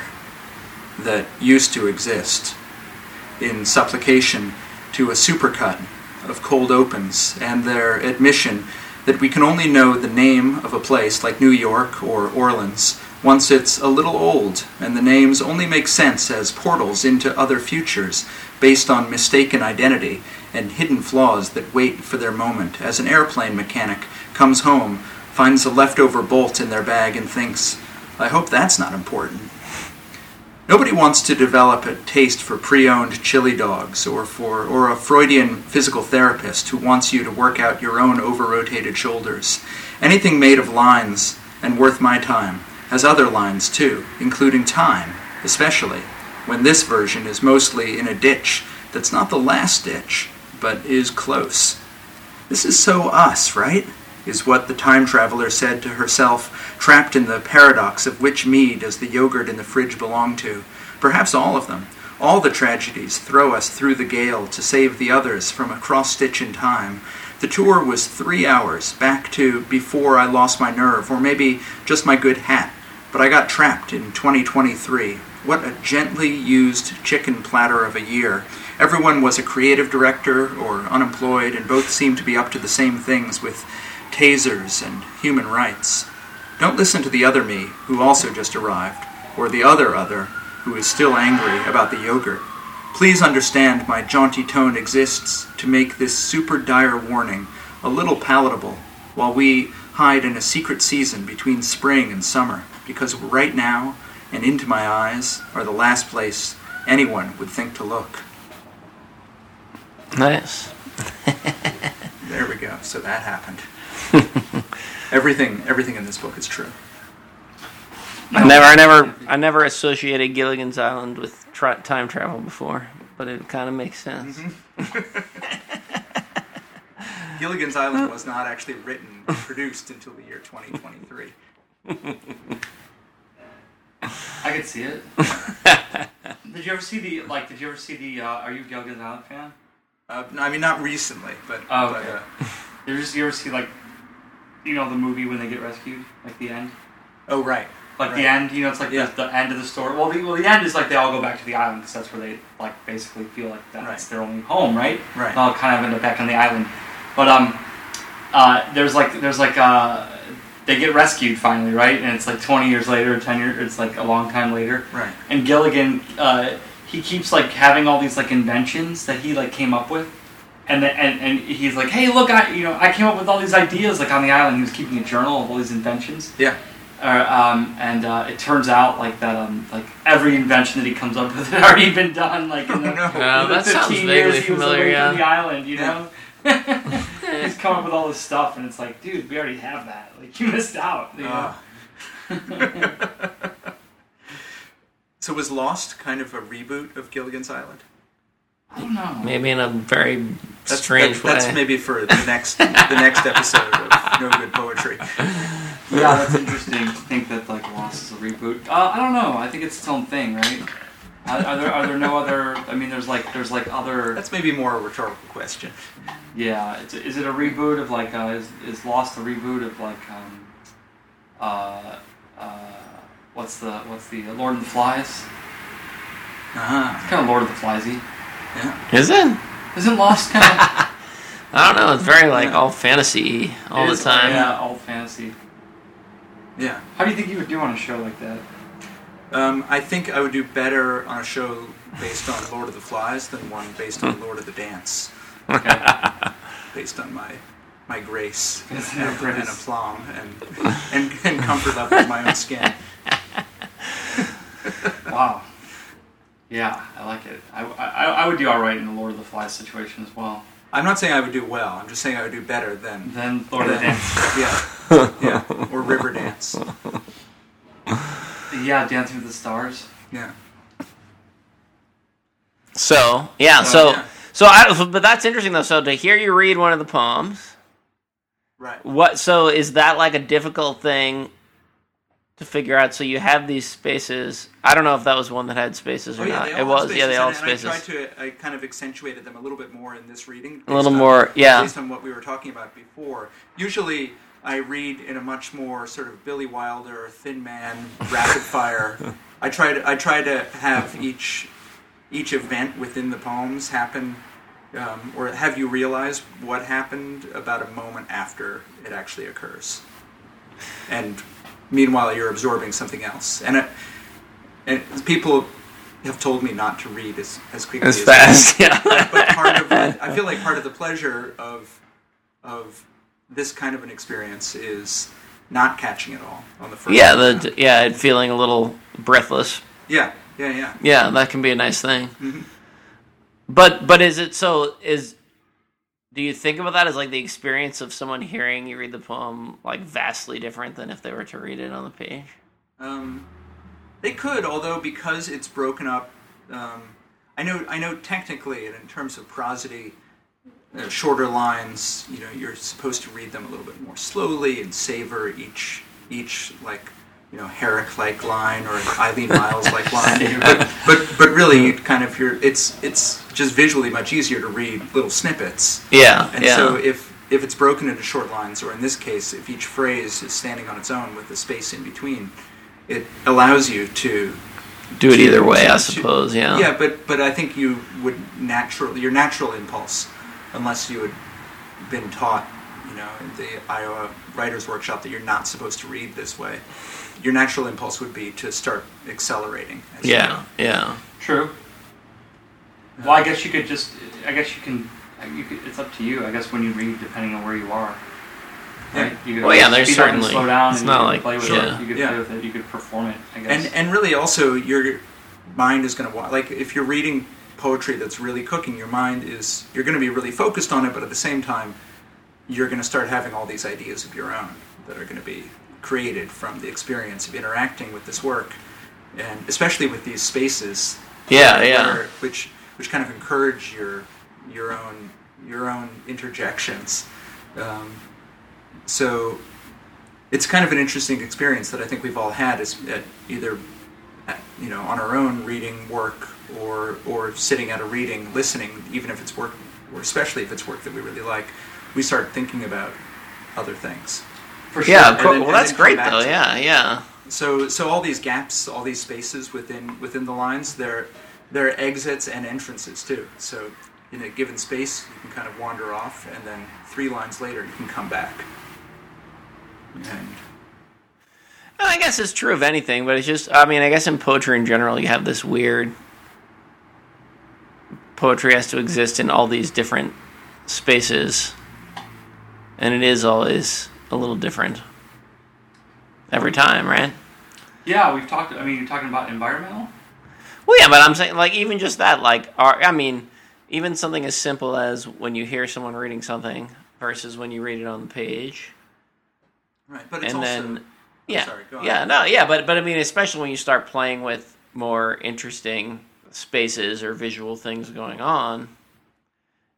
that used to exist in supplication to a supercut of cold opens and their admission that we can only know the name of a place like New York or Orleans once it's a little old and the names only make sense as portals into other futures based on mistaken identity and hidden flaws that wait for their moment as an airplane mechanic comes home, finds a leftover bolt in their bag and thinks, I hope that's not important. Nobody wants to develop a taste for pre-owned chili dogs or for or a Freudian physical therapist who wants you to work out your own over-rotated shoulders. Anything made of lines and worth my time has other lines too, including time, especially when this version is mostly in a ditch that's not the last ditch, but is close. This is so us, right? Is what the time traveler said to herself, trapped in the paradox of which me does the yogurt in the fridge belong to? Perhaps all of them. All the tragedies throw us through the gale to save the others from a cross stitch in time. The tour was three hours, back to before I lost my nerve, or maybe just my good hat. But I got trapped in 2023. What a gently used chicken platter of a year. Everyone was a creative director or unemployed, and both seemed to be up to the same things with tasers and human rights. Don't listen to the other me, who also just arrived, or the other other, who is still angry about the yogurt. Please understand my jaunty tone exists to make this super dire warning a little palatable while we hide in a secret season between spring and summer, because right now and into my eyes are the last place anyone would think to look. Nice. *laughs* There we go. So that happened. *laughs* everything, everything in this book is true. I never, I never, I never associated Gilligan's Island with tra- time travel before, but it kind of makes sense. *laughs* Gilligan's Island was not actually written and produced until the year 2023. I could see it. *laughs* did you ever see the like? Did you ever see the? Uh, are you a Gilligan's Island fan? Uh, no, I mean, not recently, but, Oh, but okay. uh, Did you, you ever see like, you know, the movie when they get rescued, like the end, oh right, like Right. the end. You know, it's like Yeah. the, the end of the story. Well, the, well, the end is like they all go back to the island because that's where they like basically feel like that's Right. their only home, right? Right. They all kind of end up back on the island, but um, uh, there's like there's like uh, they get rescued finally, right? And it's like 20 years later, 10 years. It's like a long time later. right, and Gilligan, uh, he keeps like having all these like inventions that he like came up with, and the, and and he's like, hey, look, I you know I came up with all these ideas like on the island. He was keeping a journal of all these inventions, yeah, uh, um, and uh, it turns out like that um like every invention that he comes up with *laughs* had already been done like in *laughs* the, Oh, no. Uh, in the that 15 years he was familiar, away yeah. from the island, you Yeah. know. *laughs* He's come up with all this stuff, and it's like, dude, we already have that. Like, you missed out. You know? Ah. so was Lost kind of a reboot of Gilligan's Island? I don't know. Maybe in a very That's, strange that- That's maybe for the next the next episode of No Good Poetry. *laughs* Yeah, that's interesting to think that like Lost is a reboot. Uh, I don't know. I think it's its own thing, right? Are, are there are there no other? I mean, there's like there's like other. That's maybe more a rhetorical question. Yeah, it's, is it a reboot of like uh, is is Lost a reboot of like um uh uh what's the what's the Lord of the Flies? Ah, Kind of Lord of the Fliesy. Yeah. Is it? Isn't Lost kind of *laughs* I don't know. It's very like Yeah. all fantasy all It the is, time. Yeah, all fantasy. Yeah. How do you think you would do on a show like that? Um, I think I would do better on a show based on Lord of the Flies than one based on *laughs* Lord of the Dance, Okay. *laughs* based on my my grace and, Based on and aplomb and, and and comfort level of my own skin. wow. Yeah, I like it. I, I, I would do all right in the Lord of the Flies situation as well. I'm not saying I would do well. I'm just saying I would do better than Then Lord of the than- Dance. *laughs* Yeah, yeah, or River Dance. *laughs* Yeah, Dancing with the Stars. Yeah. So yeah, so yeah. so I but that's interesting though. So to hear you read one of the poems, Right. what so is that like a difficult thing to figure out? So you have these spaces. I don't know if that was one that had spaces or Oh, yeah, not. It was yeah, they all had spaces, spaces. and I, tried to, I kind of accentuated them a little bit more in this reading. A little on- more, yeah. Based on what we were talking about before. Usually, I read in a much more sort of Billy Wilder, Thin Man, rapid fire. I try to, I try to have each each event within the poems happen, um, or have you realize what happened about a moment after it actually occurs, and meanwhile you're absorbing something else, and it, and people have told me not to read as, as quickly As as fast, yeah. but part of the, I feel like part of the pleasure of of this kind of an experience is not catching it all on the first. yeah, time. the yeah, it feeling a little breathless. yeah, yeah, yeah. Yeah, that can be a nice thing. Mhm. But but is it so? Is do you think about that as like the experience of someone hearing you read the poem like vastly different than if they were to read it on the page? Um, they could, although because it's broken up, um, I know. I know technically, and in terms of prosody, uh, shorter lines. You know, you're supposed to read them a little bit more slowly and savor each each like you know Herrick-like line or Eileen Myles-like line. *laughs* But, but but really, kind of you're it's it's just visually much easier to read little snippets. Yeah, And yeah, so if if it's broken into short lines, or in this case, if each phrase is standing on its own with the space in between, it allows you to do it either way, I to- suppose. Yeah, yeah. But but I think you would naturally your natural impulse, unless you had been taught, you know, in the Iowa Writers Workshop that you're not supposed to read this way. Your natural impulse would be to start accelerating. as you yeah, yeah. True. Well, I guess you could just. I guess you can. You could, it's up to you. I guess when you read, depending on where you are. Right? You could Well, yeah, there's speed up and certainly- slow down. it's and not you could like- play with yeah. it. You could Yeah. play with it. You could perform it. I guess. and and really also your mind is going to like if you're reading poetry that's really cooking your mind is you're going to be really focused on it but at the same time you're going to start having all these ideas of your own that are going to be created from the experience of interacting with this work and especially with these spaces. Yeah, where- yeah. where- which which kind of encourage your your own your own interjections. Um, so it's kind of an interesting experience that I think we've all had is at either at, you know on our own reading work or or sitting at a reading listening even if it's work or especially if it's work that we really like we start thinking about other things For sure. Yeah, And of course. then- well, that's great though. Yeah, yeah. so so all these gaps all these spaces within within the lines they're they're exits and entrances too so in a given space you can kind of wander off and then three lines later you can come back and Well, I guess it's true of anything, but it's just, I mean, I guess in poetry in general, you have this weird. Poetry has to exist in all these different spaces, and it is always a little different every time, right? yeah, we've talked. I mean, you're talking about environmental. Well, yeah, but I'm saying, like, even just that, like, our, I mean, even something as simple as when you hear someone reading something versus when you read it on the page. right but it's and also then yeah sorry, go on. yeah no yeah but but i mean especially when you start playing with more interesting spaces or visual things going on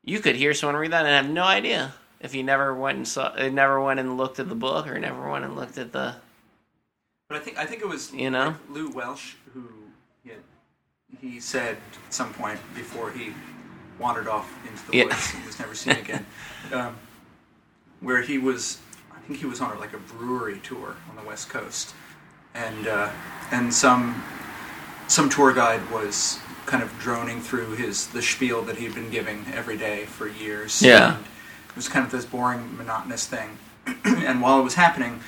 you could hear someone read that and have no idea if you never went and saw never went and looked at the book or never went and looked at the But I think I think it was You know? Lew Welch who he, had, he said at some point before he wandered off into the Yeah. woods and was never seen again, *laughs* um, where he was I think he was on like a brewery tour on the west coast, and uh, and some some tour guide was kind of droning through his the spiel that he'd been giving every day for years. Yeah. And it was kind of this boring, monotonous thing. *clears throat* and while it was happening,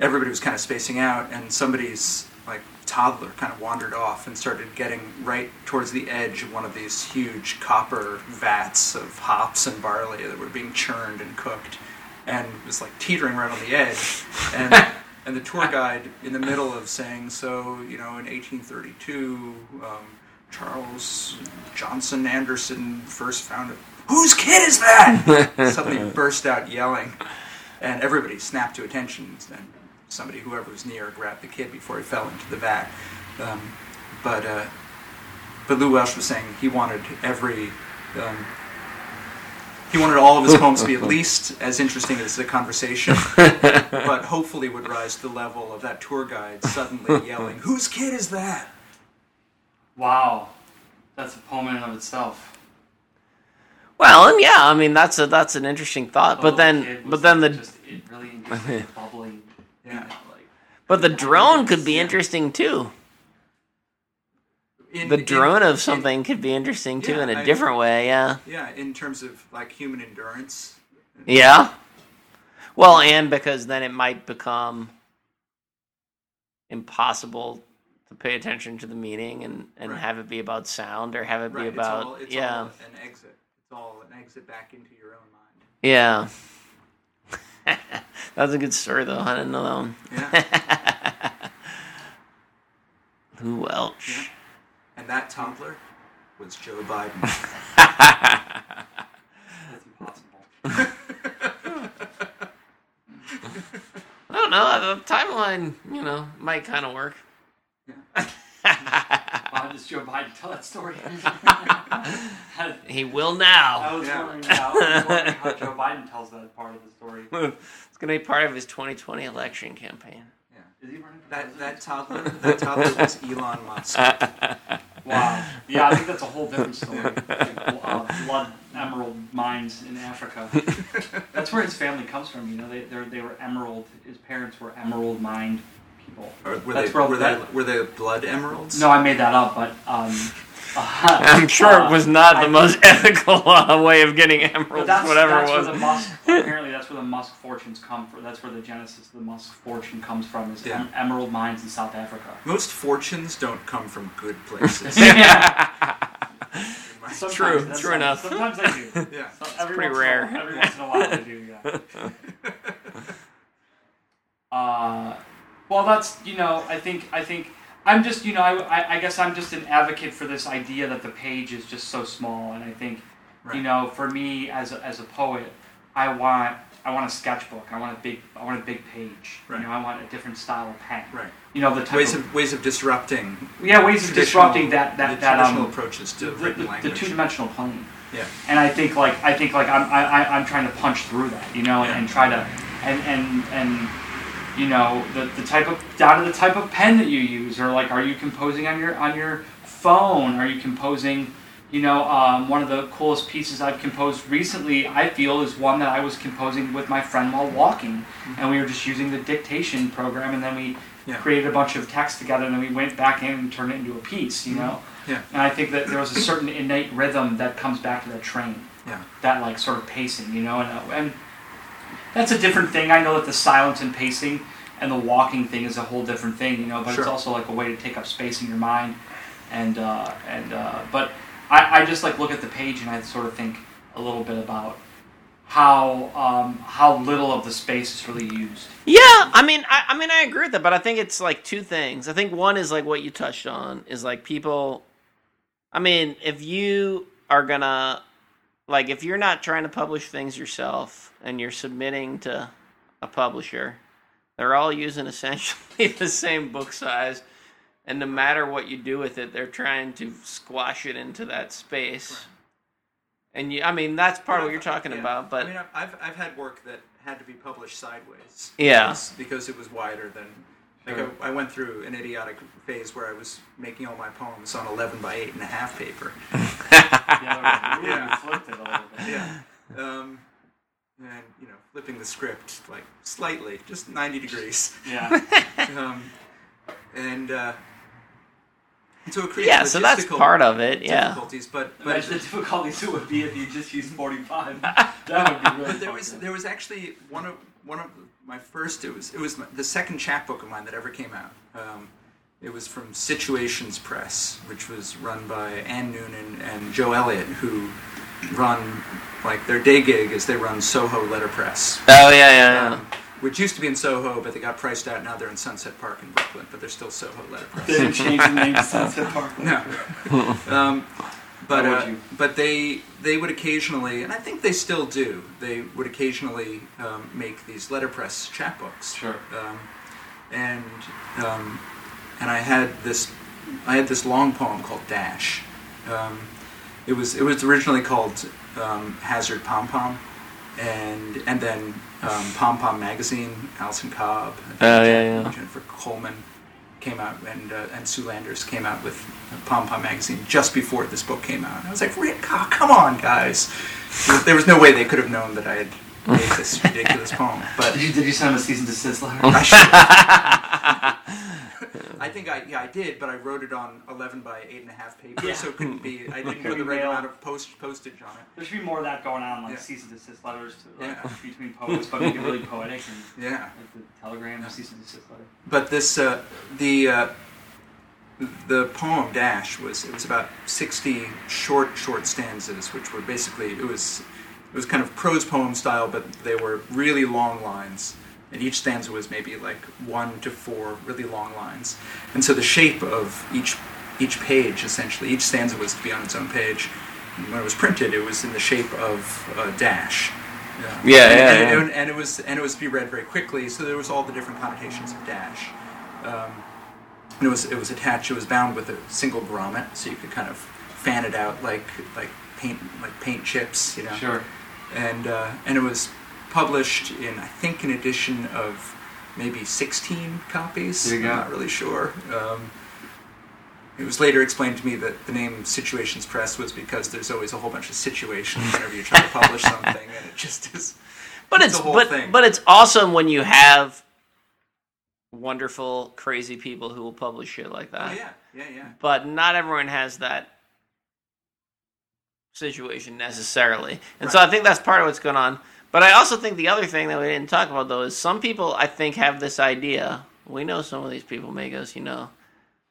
everybody was kind of spacing out, and somebody's like toddler kind of wandered off and started getting right towards the edge of one of these huge copper vats of hops and barley that were being churned and cooked, and was like teetering right on the edge. And *laughs* and the tour guide in the middle of saying, so you know, in 1832. Um, Charles Johnson Anderson first found. Whose kid is that? *laughs* Suddenly burst out yelling, and everybody snapped to attention. And somebody, whoever was near, grabbed the kid before he fell into the vat. Um, but uh, but Lew Welch was saying he wanted every um, he wanted all of his poems to be at *laughs* least as interesting as the conversation, *laughs* but hopefully would rise to the level of that tour guide suddenly yelling, "Whose kid is that?" Wow, that's a poem in and of itself. Well, and yeah, I mean that's a that's an interesting thought. But Oh, then, but then the just really *laughs* bubbling. Yeah. like but the drone could be interesting too. In- The in- drone of in- something could be interesting too Yeah, in a I- different way. Yeah. yeah, in terms of like human endurance. Yeah. Well, and because then it might become impossible to pay attention to the meaning and, and Right. have it be about sound or have it be Right, about it's all, it's yeah an exit. It's all an exit back into your own mind. yeah. *laughs* that was a good story though. I didn't know that one. Yeah, *laughs* Lew Welch. Yeah. and that toddler was Joe Biden. *laughs* that's impossible. I don't know. The timeline, you know, might kind of work. Why does Joe Biden tell that story? *laughs* he will I now. was Yeah. wondering how, I was wondering how Joe Biden tells that part of the story. *laughs* it's going to be part of his 2020 election campaign. Is he running for that that toddler, that toddler was *laughs* Elon Musk. Wow. Yeah, I think that's a whole different story. Like, uh, blood emerald mines in Africa. That's where his family comes from. You know, they they were emerald. His parents were emerald mined people. Or were That's they, were that- they were they blood emeralds? No, I made that up, but um, *laughs* I'm sure it was not the I- most ethical uh, way of getting But emeralds, that's, whatever that's it was. where the Musk apparently that's where the Musk fortunes come from. That's where the genesis of the Musk fortune comes from. Is Yeah. em- emerald mines in South Africa. Most fortunes don't come from good *laughs* places. yeah. *laughs* Sometimes, True, that's true right. enough. Sometimes I do. yeah. So every pretty once in a rare. while- every once in a while, I do. Yeah. Uh, well, that's you know, I think I think I'm just you know, I, I, guess I'm just an advocate for this idea that the page is just so small, and I think you know, for me as a, as a poet, I want I want a sketchbook. I want a big I want a big page. Right. You know, I want a different style of pen. Right. You know, the type Ways of, of ways of disrupting yeah ways of disrupting that that that traditional um approaches to the, written the, the two dimensional plane. yeah. and I think like I think like I'm I, I, I'm trying to punch through that, you know, and, Yeah. and try to and and and you know the, the type of down to the type of pen that you use, or like are you composing on your on your phone? Are you composing? You know, um, one of the coolest pieces I've composed recently, I feel, is one that I was composing with my friend while walking, and we were just using the dictation program, and then we Mm-hmm. Yeah. created a bunch of text together, and then we went back in and turned it into a piece. You know, Mm-hmm. Yeah. and I think that there was a certain innate rhythm that comes back to that train Yeah. that like sort of pacing, you know, and uh, and that's a different thing. I know that the silence and pacing and the walking thing is a whole different thing, you know, but it's also like a way to take up space in your mind, and uh, and uh, but I, I just like look at the page and I sort of think a little bit about how um, how little of the space is really used. Yeah, I mean, I, I mean, I agree with that, but I think it's like two things. I think one is like what you touched on is like people. I mean, if you are gonna, like, if you're not trying to publish things yourself and you're submitting to a publisher, they're all using essentially *laughs* the same book size, and no matter what you do with it, they're trying to squash it into that space. Right. And you, I mean, that's part of what you're talking yeah. about, but I mean, I've I've had work that had to be published sideways. Yeah. because, because it was wider than. Like Sure. I, I went through an idiotic phase where I was making all my poems on eleven by eight and a half paper. *laughs* Yeah, ooh, *laughs* Yeah. you flipped it a little bit. Yeah. Um, and you know, flipping the script like slightly, just ninety degrees. Yeah. *laughs* Um, and uh, so it creates yeah, so that's part of it. Yeah. difficulties. But but Imagine the difficulties it would be if you just used 45. That would be really But there was there was actually one of one of my first. It was it was my, the second chapbook of mine that ever came out. Um, it was from Situations Press, which was run by Ann Noonan and Joe Elliott, who run like their day gig is they run Soho Letterpress. Oh yeah, yeah, yeah. Um, which used to be in Soho, but they got priced out. Now they're in Sunset Park in Brooklyn, but they're still Soho letterpress. They didn't change the name to Sunset Park. *laughs* No. *laughs* um, but uh, but they they would occasionally, and I think they still do. They would occasionally um, make these letterpress chapbooks. Sure. Um, and um, and I had this I had this long poem called Dash. Um, it was it was originally called um, Hazard Pom Pom, and and then um, Pom Pom Magazine, Allison Cobb, Oh, yeah, yeah. Jennifer Coleman came out, and uh, and Sue Landers came out with Pom Pom Magazine just before this book came out. And I was like, "Rick, oh, come on, guys! There was no way they could have known that I had made this ridiculous poem, but Did you, did you send him a cease and desist letter? I should. *laughs* I think I yeah I did, but I wrote it on eleven by eight and a half paper, Yeah. so it couldn't be. I didn't *laughs* put the right amount of post postage on it. There should be more of that going on, like Yeah. cease and desist letters to, like, Yeah. *laughs* between poets, but make it really poetic and Yeah, like the telegram cease and desist letter. but this uh, the uh, the poem Dash was it was about sixty short short stanzas, which were basically it was it was kind of prose poem style, but they were really long lines. And each stanza was maybe like one to four really long lines, and so the shape of each each page essentially each stanza was to be on its own page. And when it was printed, it was in the shape of a dash. Yeah, and, yeah, and, yeah. and- and it was and it was to be read very quickly, so there was all the different connotations of dash. Um, and it was it was attached. It was bound with a single grommet, so you could kind of fan it out like like paint like paint chips, you know. Sure. And uh, and it was published in I think an edition of maybe 16 copies. There you go. I'm not really sure. Um, it was later explained to me that the name Situations Press was because there's always a whole bunch of situations whenever you try to publish *laughs* something, and it just is. But It's it's the whole but thing. but it's awesome when you have wonderful, crazy people who will publish shit like that. Oh yeah, yeah, yeah. But not everyone has that situation necessarily, and so I think that's part of what's going on. But I also think the other thing that we didn't talk about though is some people I think have this idea. We know some of these people, Magos, you know,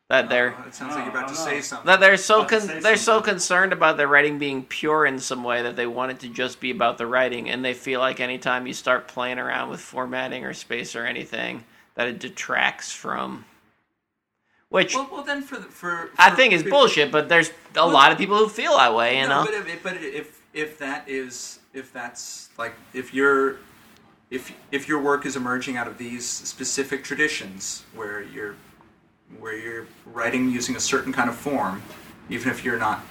that they're Oh, it sounds like you're about to say something. that they're so con- they're so concerned about their writing being pure in some way that they want it to just be about the writing, and they feel like anytime you start playing around with formatting or space or anything, that it detracts from. Which well, well, then for the, for, I think is bullshit, but there's a Well, lot of people who feel that way, you no, know. but if, but if if that is if that's like if you're if if your work is emerging out of these specific traditions where you're where you're writing using a certain kind of form, even if you're not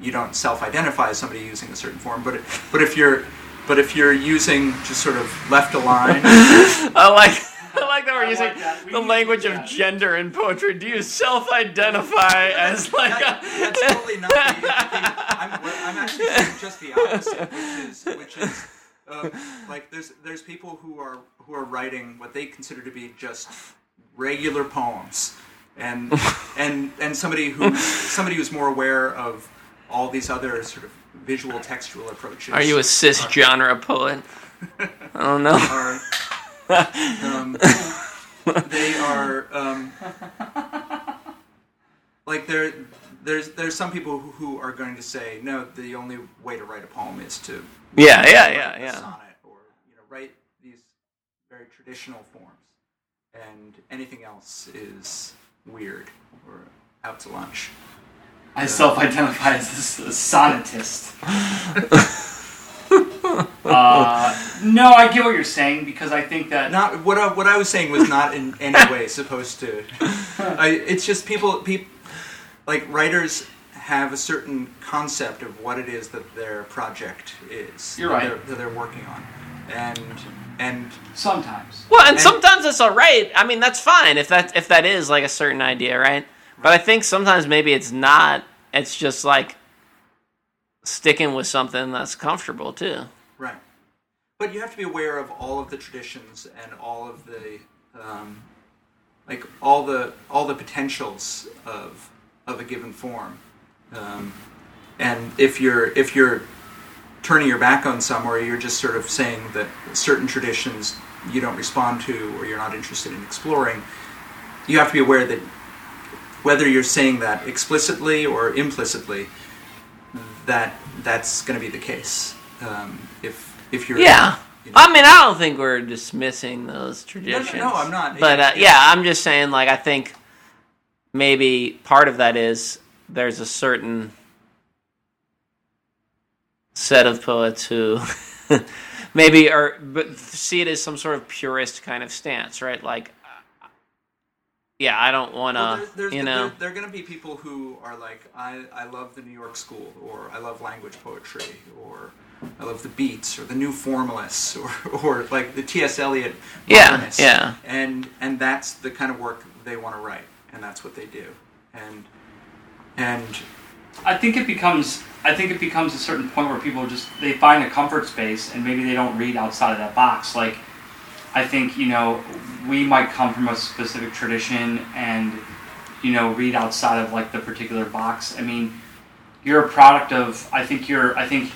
you don't self-identify as somebody using a certain form, but but if you're but if you're using just sort of left align, *laughs* I like. I like that we're I using like that. We the language of gender in poetry. Do you self-identify *laughs* as like That- a? that's totally not I'm, actually saying just the opposite, which is, which is uh, like there's there's people who are who are writing what they consider to be just regular poems, and and and somebody who somebody who's more aware of all these other sort of visual textual approaches. Are you a cis genre poet? I don't know. are um, they are um, like there there's there's some people who, who are going to say no the only way to write a poem is to Yeah, yeah, write yeah, a yeah. sonnet or you know write these very traditional forms and anything else is weird or out to lunch I self-identify as this a sonnetist. *laughs* uh, no, I get what you're saying because I think that not what I, what I was saying was not in any *laughs* way supposed to. I, it's just people, people like writers have a certain concept of what it is that their project is. You're that right. They're, that they're working on, and and sometimes Well, and, And- sometimes that's all right. I mean, that's fine if that if that is like a certain idea, right? But I think sometimes maybe it's not. It's just like sticking with something that's comfortable too. right. But you have to be aware of all of the traditions and all of the um, like all the all the potentials of of a given form. Um, and if you're if you're turning your back on some, or you're just sort of saying that certain traditions you don't respond to, or you're not interested in exploring, you have to be aware that whether you're saying that explicitly or implicitly, that that's going to be the case. Um, if if you're Yeah. You know? I mean, I don't think we're dismissing those traditions. no, no, I'm not. But uh, yeah, I'm just saying, like, I think maybe part of that is there's a certain set of poets who *laughs* maybe are but see it as some sort of purist kind of stance, right? Like, yeah, I don't want to, Well, you know. there, there are going to be people who are like, I, I love the New York School, or I love language poetry, or I love the beats, or the new formalists, or, *laughs* or like the T.S. Eliot Yeah, yeah. And and that's the kind of work they want to write, and that's what they do. And and I think it becomes I think it becomes a certain point where people just they find a comfort space and maybe they don't read outside of that box. Like I think, you know, we might come from a specific tradition and you know, read outside of like the particular box. I mean, you're a product of I think you're I think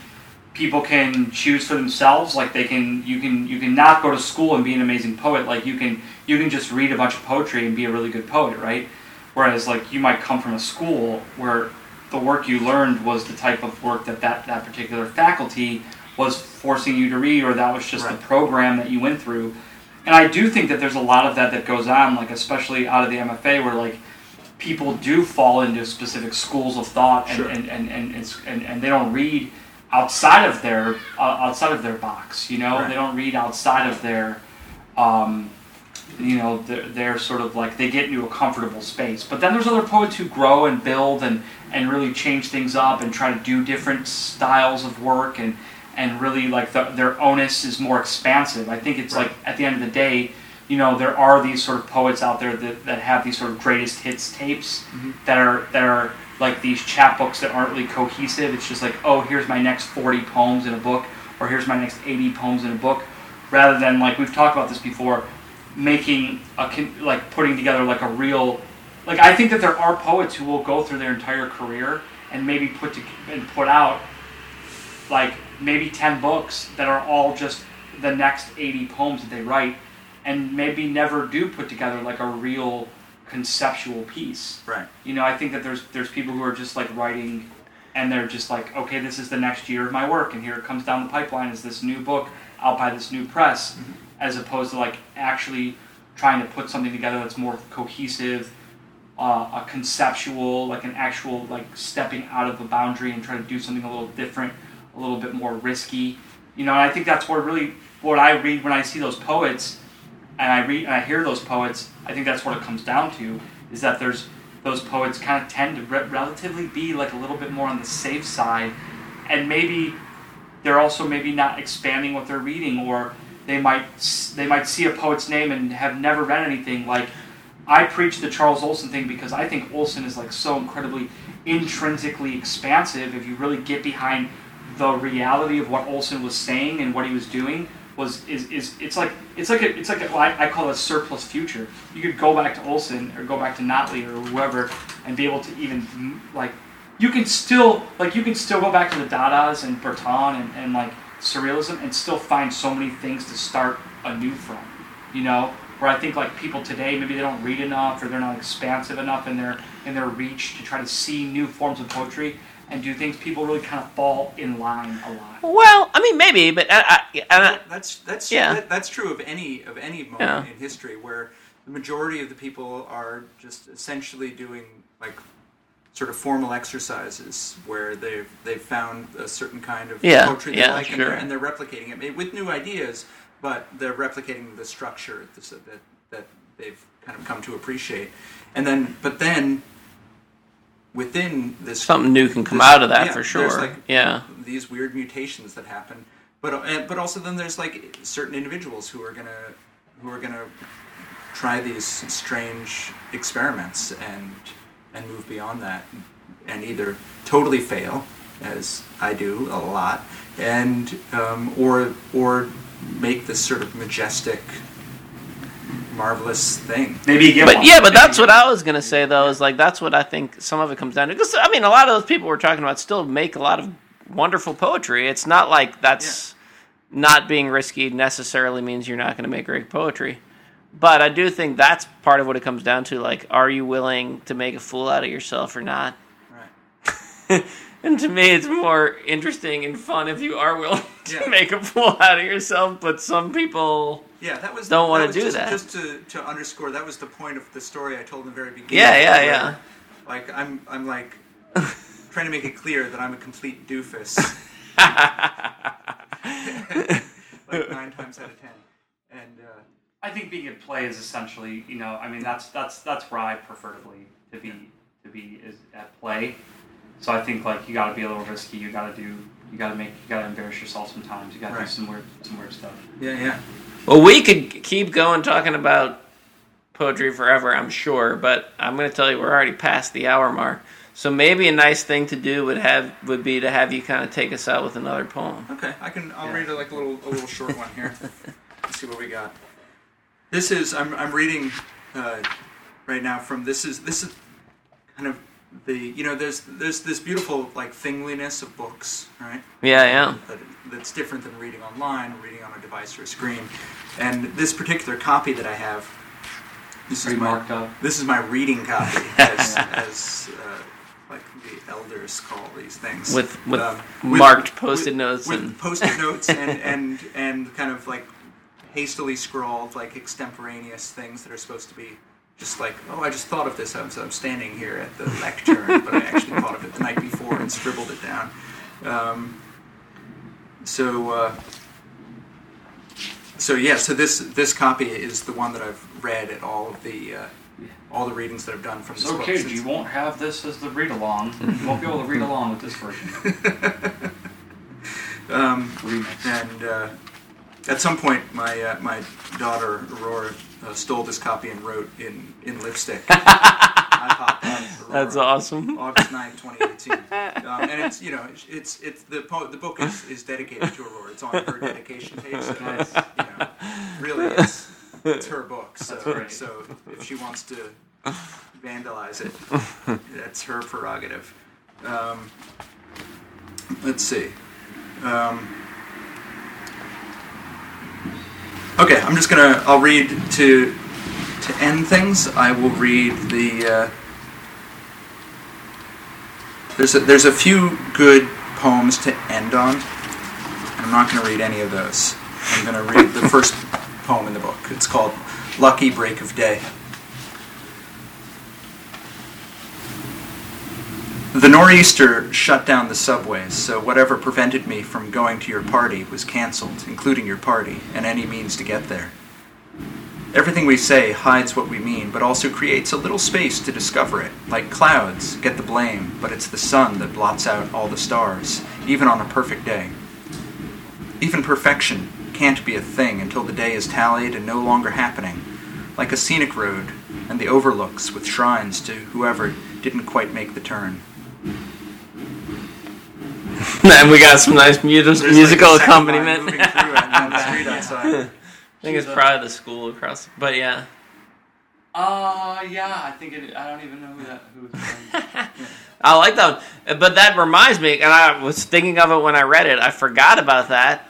people can choose for themselves like they can you can you can not go to school and be an amazing poet like you can you can just read a bunch of poetry and be a really good poet right whereas like you might come from a school where the work you learned was the type of work that that, that particular faculty was forcing you to read or that was just Right. the program that you went through and i do think that there's a lot of that that goes on like especially out of the mfa where like people do fall into specific schools of thought and, Sure. and, and, and, it's, and, and they don't read outside of their uh, outside of their box you know Right. they don't read outside of their um, you know they're, they're sort of like they get into a comfortable space but then there's other poets who grow and build and and really change things up and try to do different styles of work and and really like the, their onus is more expansive i think it's Right. like at the end of the day you know there are these sort of poets out there that, that have these sort of greatest hits tapes Mhm. that are that are like these chapbooks that aren't really cohesive it's just like oh here's my next 40 poems in a book or here's my next 80 poems in a book rather than like we've talked about this before making a like putting together like a real like I think that there are poets who will go through their entire career and maybe put to and put out like maybe 10 books that are all just the next 80 poems that they write and maybe never do put together like a real conceptual piece. Right. you know i think that there's there's people who are just like writing and they're just like okay this is the next year of my work and here it comes down the pipeline is this new book. Out by this new press mm-hmm. As opposed to like actually trying to put something together that's more cohesive uh, a conceptual like an actual like stepping out of the boundary and trying to do something a little different a little bit more risky. You know and i think that's what really what i read when i see those poets and I read and I hear those poets, I think that's what it comes down to is that there's those poets kind of tend to re- relatively be like a little bit more on the safe side, and maybe they're also maybe not expanding what they're reading, or they might they might see a poet's name and have never read anything. Like I preach the Charles Olson thing because I think Olson is like so incredibly intrinsically expansive. If you really get behind the reality of what Olson was saying and what he was doing was is, is it's like it's like a, it's like a, well, I, I call it surplus future. You could go back to Olson or go back to Notley or whoever and be able to even like you can still like you can still go back to the Dadas and Breton and, and like surrealism and still find so many things to start anew from. You know, where I think like people today maybe they don't read enough or they're not expansive enough in their in their reach to try to see new forms of poetry and do things. People really kind of fall in line a lot. Well, I mean, maybe, but I, I, I, That's that's Yeah. that, that's true of any of any moment Yeah. in history where the majority of the people are just essentially doing like sort of formal exercises where they've they've found a certain kind of Yeah, poetry they yeah, like and, they're, and they're replicating it with new ideas, but they're replicating the structure that that that they've kind of come to appreciate, and then but then within this something new can come this- out of that yeah, for sure. like, yeah. these weird mutations that happen. But uh, but also then there's like certain individuals who are gonna who are gonna try these strange experiments and and move beyond that and either totally fail as I do a lot and um, or or make this sort of majestic marvelous thing. Maybe you get But one. yeah, but Maybe that's what I was gonna say though. Is like that's what I think some of it comes down to. Because I mean, a lot of those people we're talking about still make a lot of wonderful poetry. It's not like that's not being risky necessarily means you're not going to make great poetry. But I do think that's part of what it comes down to. Like, are you willing to make a fool out of yourself or not? Right. *laughs* and to me, it's more interesting and fun if you are willing *laughs* to Yeah. make a fool out of yourself, but some people. Yeah, that was Don't wanna do just, that. Just to, to underscore, that was the point of the story I told in the very beginning. Yeah, yeah, yeah. Like I'm, I'm like *laughs* trying to make it clear that I'm a complete doofus, like nine times out of ten. And uh, I think being at play is essentially, you know, I mean that's that's that's where I preferably to be to be to be is at play. So I think like you got to be a little risky. You got to do. You got to make. You got to embarrass yourself sometimes. You got to Right. do some weird some weird stuff. yeah, yeah. Well, we could keep going talking about poetry forever, I'm sure, but I'm going to tell you we're already past the hour mark. So maybe a nice thing to do would have would be to have you kind of take us out with another poem. Okay, I can. I'll Yeah. read like a little, a little short one here. Let's see what we got. This is. I'm. I'm reading uh, right now from. This is. This is kind of the. You know, there's there's this beautiful like thingliness of books, right? Yeah, yeah. That, that's different than reading online, reading on a device or a screen. And this particular copy that I have. This Pretty is my. marked up. This is my reading copy, *laughs* as, as uh, like the elders call these things. With with Um, with- marked post-it notes with and post-it notes and, and and kind of like hastily scrawled like extemporaneous things that are supposed to be just like oh I just thought of this I'm, I'm standing here at the lectern but I actually thought of it the night before and scribbled it down um, so uh, so yeah so this this copy is the one that I've read at all of the uh, all the readings that I've done from this book okay. You won't have this as the read along. You won't be able to read along with this version. *laughs* um. And uh, at some point, my uh, my daughter Aurora uh, stole this copy and wrote in in lipstick. *laughs* I popped out Aurora, that's awesome. August 9, 2018. *laughs* Um, and it's you know it's it's, it's the po- the book is, is dedicated to Aurora. It's on her dedication page. So Nice. you know, really, it's, it's her book. So great. so if she wants to vandalize it, that's her prerogative. Um, let's see. Um, okay, I'm just gonna. I'll read to to end things. I will read the. Uh, there's a, there's a few good poems to end on. I'm not going to read any of those. I'm going to read the first poem in the book. It's called "Lucky Break of Day." The nor'easter shut down the subways, so whatever prevented me from going to your party was cancelled, including your party and any means to get there. Everything we say hides what we mean, but also creates a little space to discover it. Like clouds get the blame, but it's the sun that blots out all the stars, even on a perfect day. Even perfection can't be a thing until the day is tallied and no longer happening, like a scenic road and the overlooks with shrines to whoever didn't quite make the turn. *laughs* and we got some nice mu- There's, like, musical a second line accompaniment. moving through it the street Yeah. *laughs* I think it's probably the school across, but yeah. Uh, yeah, I think it. I don't even know who that who. was *laughs* I like that one. But that reminds me, and I was thinking of it when I read it. I forgot about that.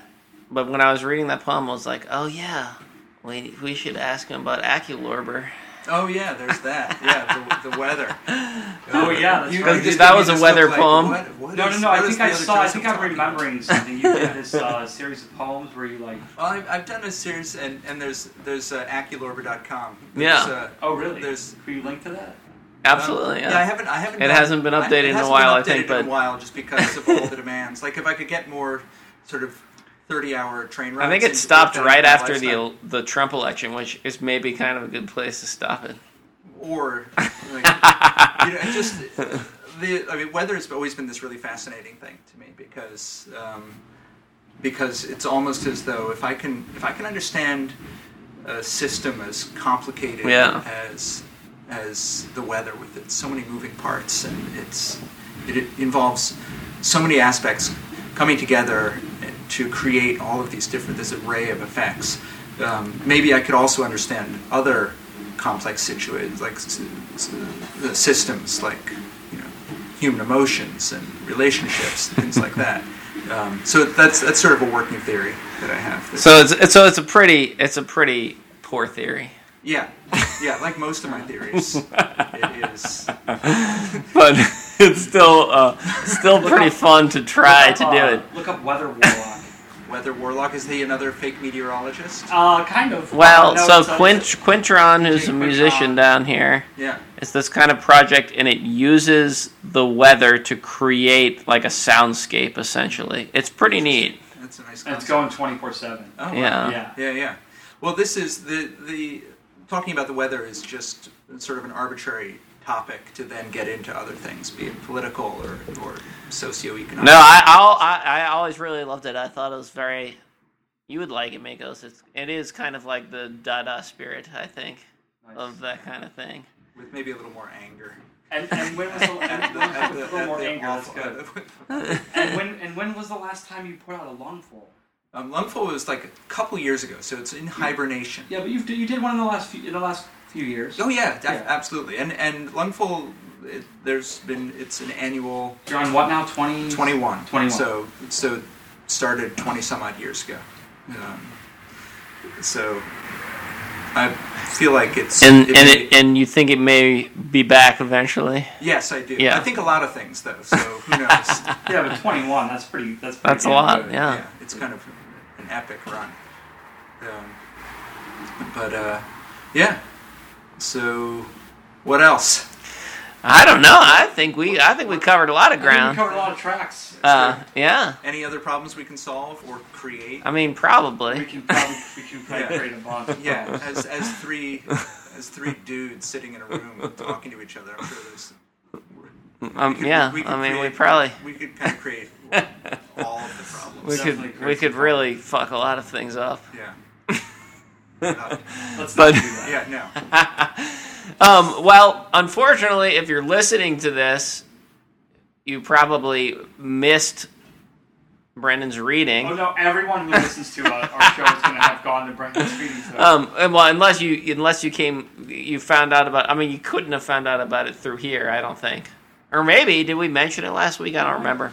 But when I was reading that poem, I was like, oh, yeah. We, we should ask him about Aculorber. Oh yeah, there's that. Yeah, the, the weather. *laughs* Oh, yeah, that's You- right. you just That was a weather look like, poem. what- what no, is- no, no. I what is think the I other saw. I think I'm talking about? remembering something. You did this *laughs* uh, series of poems where you like. Well, I've, I've done a series, and, and there's there's uh, Aculorber.com. There's, Yeah. Uh, Oh, really? There's Can you link to that? Absolutely, Um, yeah. I haven't. I haven't. It done- hasn't been I- updated it in a while, been I think, updated in but- a while, just because of all the demands. Like if I could get more, sort of, thirty-hour train rides. I think it stopped right after lifestyle. the the Trump election, which is maybe kind of a good place to stop it. or like, you know, just the. I mean, weather has always been this really fascinating thing to me because um, because it's almost as though if I can if I can understand a system as complicated Yeah. as as the weather with its so many moving parts and it's it, it involves so many aspects coming together to create all of these different this array of effects. Um, maybe I could also understand other complex situations like uh, systems like you know human emotions and relationships and things like that. *laughs* Um, so that's that's sort of a working theory that I have. So it's, so it's a pretty it's a pretty poor theory, yeah, yeah, like most of my theories, it is. *laughs* but it's still uh, still pretty fun to try to up, do uh, it. Look up weather warlock. Another warlock. Is he another fake meteorologist? Uh, kind of. Well, Uh, no, so it's, Quint Quintron, who's a Quintron. musician down here, Yeah. is this kind of project, and it uses the weather to create like a soundscape. Essentially, it's pretty neat. That's a nice. And it's going twenty four seven. Oh, wow. Yeah. Yeah. Yeah, yeah. Well, this is the the talking about the weather is just sort of an arbitrary topic to then get into other things, be it political or or socioeconomic. No, I, I'll, I I always really loved it. I thought it was very. You would like it, Makos. It's it is kind of like the Dada spirit, I think, of that kind of thing. with maybe a little more anger. And, and when was the, *laughs* At and the- when at was the- the, a little more anger? That's. *laughs* And when and when was the last time you put out a lungful? Um, Lungfull was like a couple years ago, so it's in hibernation. Yeah, but you you did one in the last few in the last few years. Oh yeah, def- Yeah. absolutely. And and Lungfull, it, there's been it's an annual You're on what now? Twenty. 21. 21. So so it started 20 some odd years ago. Um, so I feel like it's And it and may- it, and you think it may be back eventually? yes, I do. Yeah. I think a lot of things though. So who knows? *laughs* Yeah, but twenty one. That's pretty. That's pretty That's a good. lot. yeah. it's kind of an epic run. Um, but uh, yeah. So what else? I don't know. I think we I think we covered a lot of I think we ground. covered a lot of tracks. Uh, yeah. Any other problems we can solve or create? I mean, We probably. can probably we can *laughs* probably Yeah. create a bunch. *laughs* Yeah, as as three as three dudes sitting in a room talking to each other. I'm sure there's. Um, could- yeah. we could I mean, we create- probably we could kind of create *laughs* all of the problems. we Definitely could we could really fuck a lot of things up. Yeah. Uh, But- not do that. yeah. No. *laughs* Um, well, unfortunately, if you're listening to this, you probably missed Brendan's reading. Oh no! Everyone who listens to uh, our show is going to have gone to Brendan's reading. So. Um, and well, unless you unless you came, you found out about. I mean, you couldn't have found out about it through here. I don't think, or maybe did we mention it last week? I don't remember.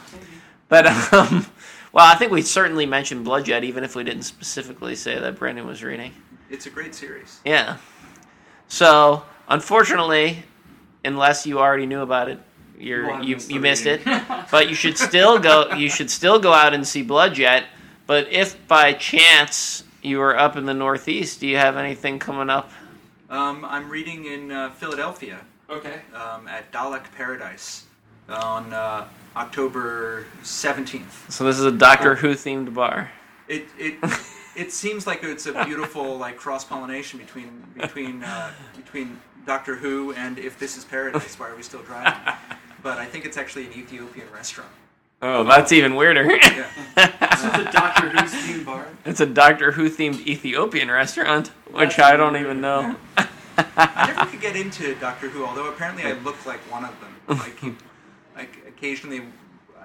But um, *laughs* well, I think we certainly mentioned Bloodjet, even if we didn't specifically say that Brendan was reading. It's a great series. Yeah. So unfortunately, unless you already knew about it, you're Well, you missed you the missed it. *laughs* But you should still go. You should still go out and see Bloodjet. But if by chance you are up in the Northeast, do you have anything coming up? Um, I'm reading in uh, Philadelphia okay. um, at Dahlak Paradise on uh, October 17th. So this is a Doctor Who themed bar. It it *laughs* it seems like it's a beautiful like cross pollination between between uh, between Doctor Who and If This Is Paradise. Why are we still driving? But I think it's actually an Ethiopian restaurant. Oh, that's even weirder. Yeah. This is the Doctor Who's theme bar. it's a Doctor Who themed Ethiopian restaurant, which That's I don't weird. even know. I never could get into Doctor Who, although apparently I look like one of them. I keep, *laughs* like, occasionally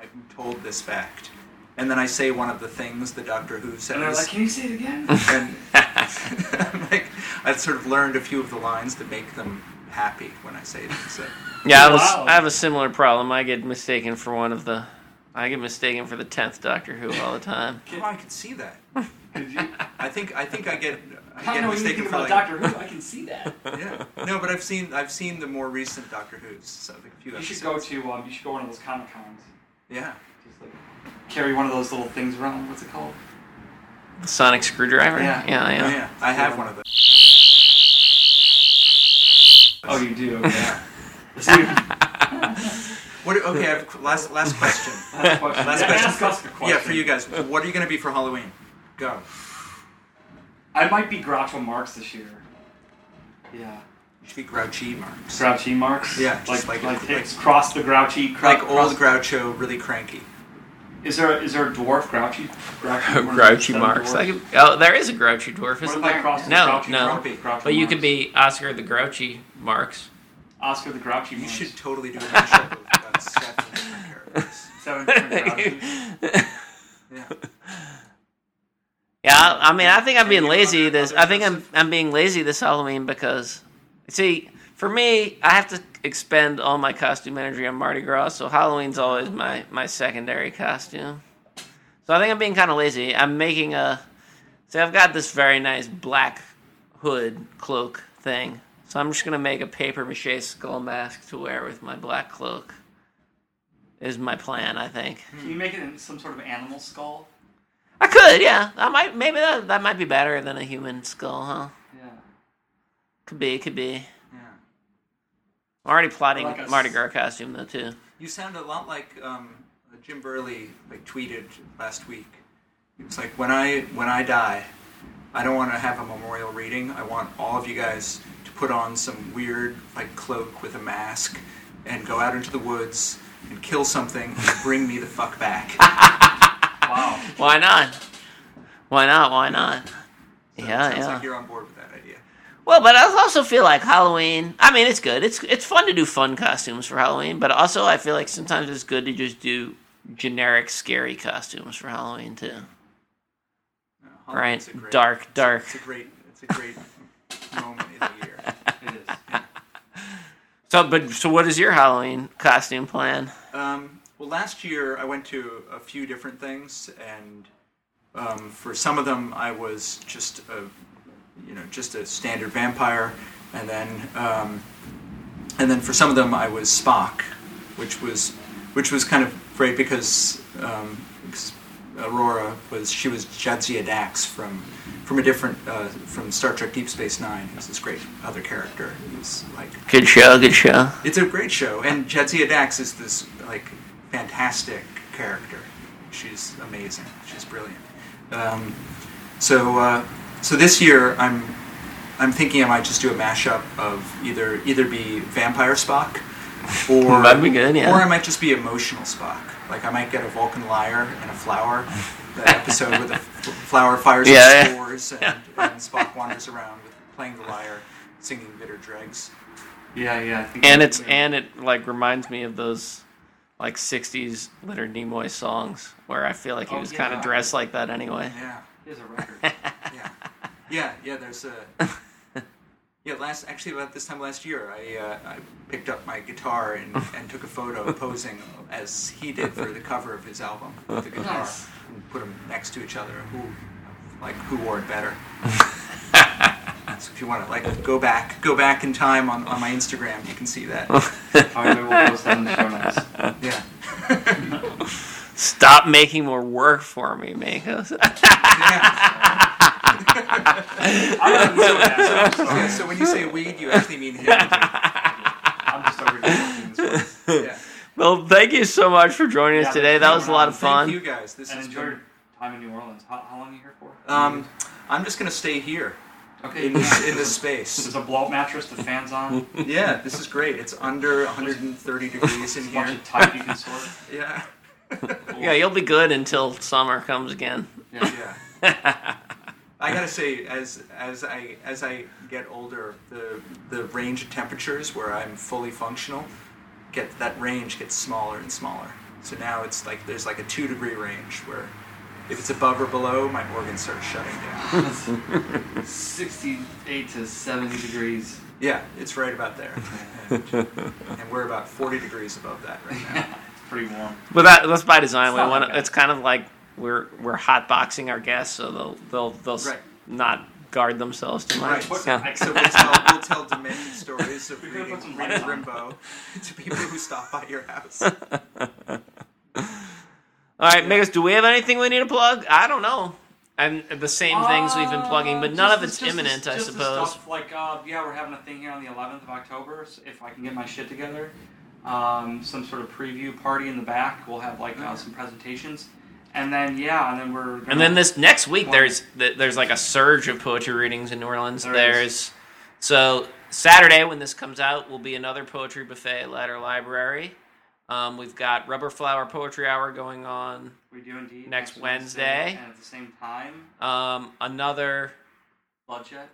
I'm told this fact, and then I say one of the things the Doctor Who says, And they're like, "Can you say it again?" *laughs* and I'm *laughs* like I've sort of learned a few of the lines to make them happy when I say them. So Yeah, I, was, Wow. I have a similar problem. I get mistaken for one of the. I get mistaken for the tenth Doctor Who all the time. *laughs* oh, I can see that. Could you? I think I think I get I I don't get know mistaken for like Doctor Who. I can see that. yeah no, but I've seen I've seen the more recent Doctor Who's. So a few You should go to um, you should go to one of those comic cons. yeah. Just like carry one of those little things around. What's it called? The sonic screwdriver. Yeah. yeah, Oh, yeah. yeah, I have one of those. Oh, you do. Okay. Yeah. *laughs* Let's *laughs* What? Okay, I have last last *laughs* question. Last question. Last Yeah, question. ask us a question. Yeah, for you guys. What are you going to be for Halloween? Go. I might be Groucho Marx this year. Yeah. You should be Grouchy Marks. Grouchy Marx. Yeah, just like like- like, it's cross the Grouchy. Cr- Like cross- old Groucho, really cranky. Is there is there a dwarf Grouchy? Grouchy, *laughs* one Grouchy Marks. I could, oh, there is a Grouchy dwarf, isn't if I there? crossed No, Grouchy no. Grumpy. Grouchy But you Marx? could be Oscar the Grouchy Marks. Oscar the Grouchy. You Marx. should totally do a mashup of *laughs* seven different characters. Seven different Grouchies. Yeah. Yeah, I mean, I think I'm being lazy this. I think I'm? I'm being lazy this Halloween because, see, for me, I have to expend all my costume energy on Mardi Gras, so Halloween's always my my secondary costume. So I think I'm being kind of lazy. I'm making a. See, I've got this very nice black hood cloak thing, so I'm just gonna make a paper mache skull mask to wear with my black cloak. Is my plan, I think. Can you make it in some sort of animal skull? I could, yeah. I might maybe that that might be better than a human skull, huh? Yeah. Could be, could be. I'm already plotting Like a Mardi Gras costume though too. You sound a lot like um, Jim Behrle like tweeted last week. He was like, "When I when I die, I don't want to have a memorial reading. I want all of you guys to put on some weird like cloak with a mask and go out into the woods and kill something and *laughs* bring me the fuck back." *laughs* Wow. Why not? Why not? Why not? So yeah, yeah. like you're on board with that idea. Well, but I also feel like Halloween. I mean, it's good. It's it's fun to do fun costumes for Halloween, but also I feel like sometimes it's good to just do generic scary costumes for Halloween too. Uh, Right. Great- Dark, it's a- dark. It's a great, it's a great moment in the year. It is. *laughs* So, but so what is your Halloween costume plan? Um, well, last year I went to a few different things, and um, for some of them I was just a, you know, just a standard vampire, and then, um, and then for some of them I was Spock, which was, which was kind of great because, um, because Aurora was she was Jadzia Dax from, from a different uh, from Star Trek Deep Space Nine. Who's this great other character? Who's like Good show, good show. it's a great show, and Jadzia Dax is this like fantastic character. She's amazing. She's brilliant. Um, so, uh, so this year I'm I'm thinking I might just do a mashup of either either be Vampire Spock, or *laughs* That'd be good, yeah. or I might just be emotional Spock. Like I might get a Vulcan lyre and a flower. The episode where the flower fires Yeah, yeah, yeah. spores and, and Spock wanders around with playing the lyre, singing bitter dregs. Yeah, yeah. I think And that- it's and it like reminds me of those like '60s Leonard Nimoy songs where I feel like he Oh, was kind of dressed like that anyway. Yeah. He has a record. Yeah, yeah, yeah. There's a *laughs* yeah. Last actually about this time last year, I uh, I picked up my guitar and, *laughs* and took a photo posing as he did for the cover of his album with the guitar Nice. and put them next to each other. Who like who wore it better? *laughs* so if you want to like go back go back in time on, on my Instagram, you can see that. All right, maybe we'll post that in the show notes. Yeah. Stop making more work for me, Makos. I'm not doing that, so I'm yeah. sorry. So when you say weed, you actually mean him. I'm just over here. Yeah. well, thank you so much for joining us Yeah, today. That was a lot of fun. Thank fun. you guys. This And has enjoy been your time in New Orleans. How, how long are you here for? Um, I'm just gonna stay here okay. in this in this There's a blow-up mattress, the fans on. Yeah, this is great. It's under 130 degrees in There's a bunch here. of type you can sort. Yeah, Yeah, you'll be good until summer comes again. Yeah. yeah. *laughs* I gotta say, as as I as I get older, the the range of temperatures where I'm fully functional get that range gets smaller and smaller. So now it's like there's like a two degree range where if it's above or below, my organs start shutting down. 68 to 70 degrees. Yeah, it's right about there, and, and we're about 40 degrees above that right now. It's *laughs* pretty warm. But that, that's by design. It's We want like it's kind of like we're we're hotboxing our guests, so they'll they'll they'll Right. not guard themselves too much. Right. Yeah. So we'll tell, *laughs* we'll tell demented stories of We could've reading, put some reading. Rimbaud to people who stop by your house. *laughs* All right, Megas, do we have anything we need to plug? I don't know. And the same things we've been plugging, but none Uh, of just it's the- just imminent, I just the suppose. stuff, like, uh, yeah, we're having a thing here on the 11th of October. So if I can get my shit together, um, some sort of preview party in the back. We'll have like uh, some presentations, and then yeah, and then we're. Gonna, And then this next week, there's th- there's like a surge of poetry readings in New Orleans. There there's so Saturday when this comes out will be another poetry buffet at Latter Library. Um, we've got Rubber Flower Poetry Hour going on. we do indeed next Wednesday. and at the same time, Um, another Bloodjet.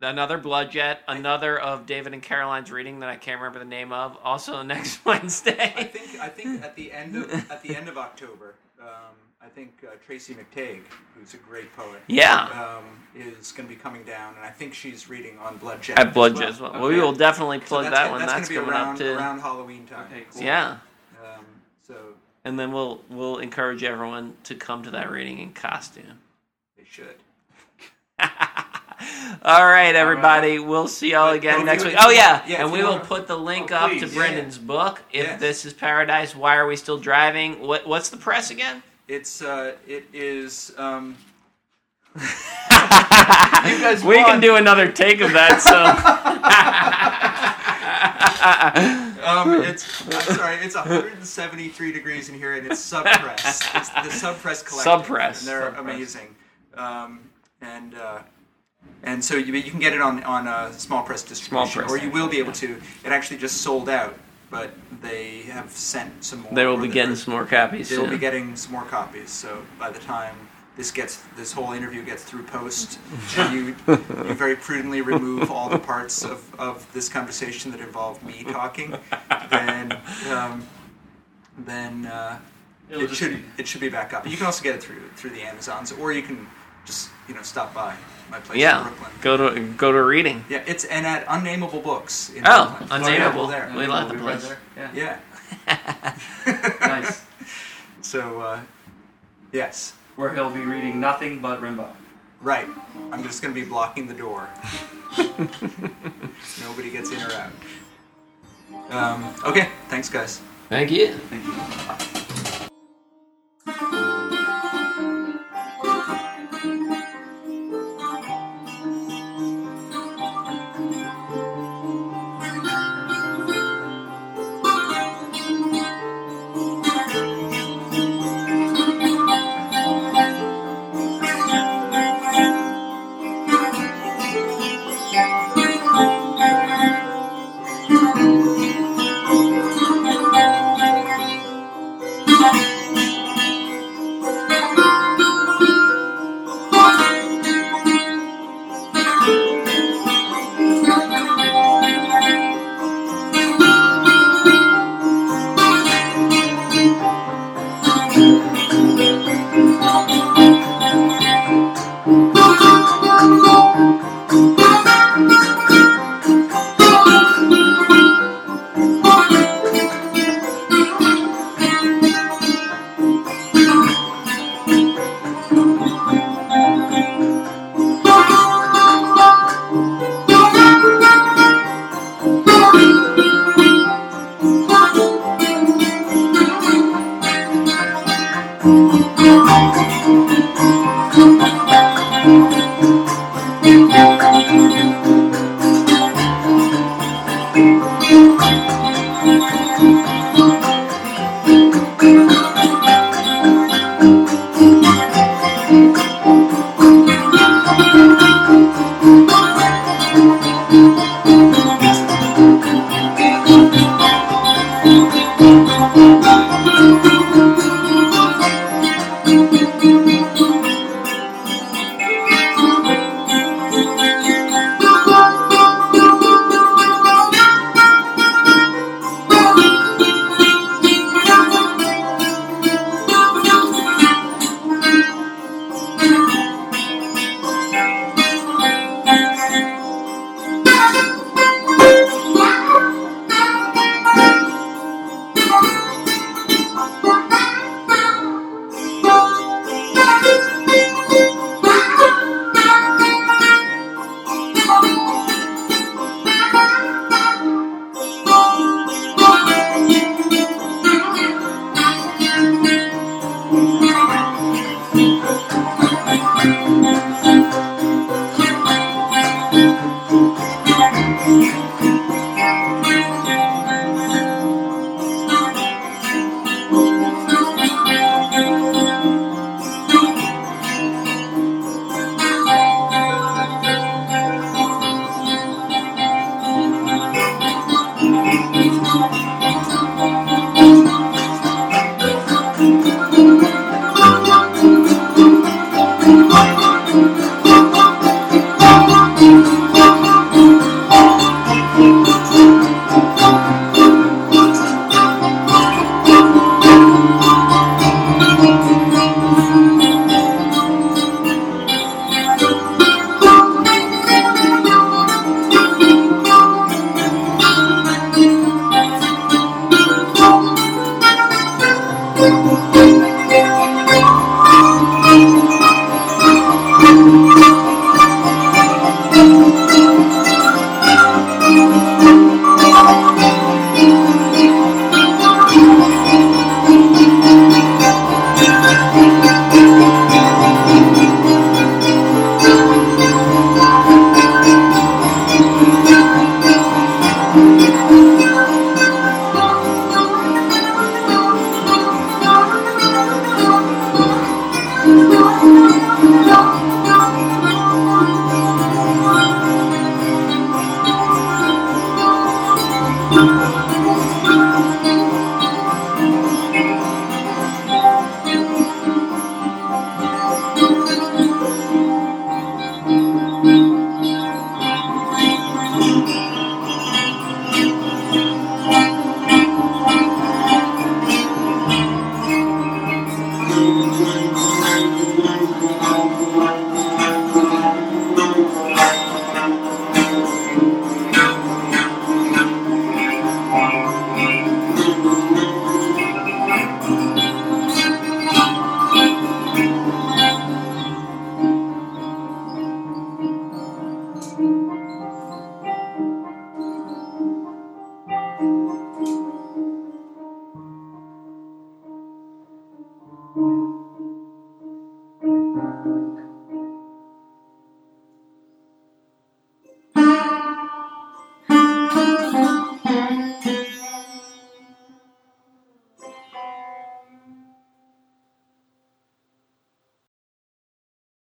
another Blood Jet, another of David and Caroline's reading that I can't remember the name of. Also *laughs* next Wednesday. I Wednesday. think I think at the end of at the end of October, um, I think uh, Tracy McTague, who's a great poet, Yeah. um, is going to be coming down, and I think she's reading on Blood Jet. At Blood as well. as well. Okay. We will definitely plug that's that gonna- one. That's, That's, going to be coming around up too. around Halloween time. Okay, cool. Yeah. Um, so And then we'll we'll encourage everyone to come to that reading in costume. they should. All right, everybody. We'll see y'all again next week. Oh yeah, yeah, and we will put the link Oh, up to yeah. Brendan's book. If Yes. this is paradise, why are we still driving? What what's the press again? It's uh, it is. Um, *laughs* we can do another take of that. So. *laughs* um, it's I'm sorry. It's 173 degrees in here, and it's subpress. It's the subpress collection. Subpress. And they're Subpress. amazing. Um, and uh, and so you, you can get it on on a small press distribution, press, or you will be able to. It actually just sold out, but they have sent some more. they will be the- getting some more copies They will be getting some more copies. So by the time this gets this whole interview gets through post, *laughs* you you very prudently remove all the parts of, of this conversation that involve me *laughs* talking, then um, then uh, It'll it should be- it should be back up. You can also get it through through the Amazons, or you can just you know stop by my place in Yeah, Brooklyn. go to go to reading. Yeah, it's and at Unnameable Books in Oh, Brooklyn. Unnameable. there. We like the We'll right there. Yeah. Yeah. *laughs* nice. *laughs* So uh, yes. Where he'll be reading nothing but Rimbaud. Right. I'm just going to be blocking the door. *laughs* Nobody gets in or out. Um, okay. Thanks, guys. Thank you. Thank you. Thank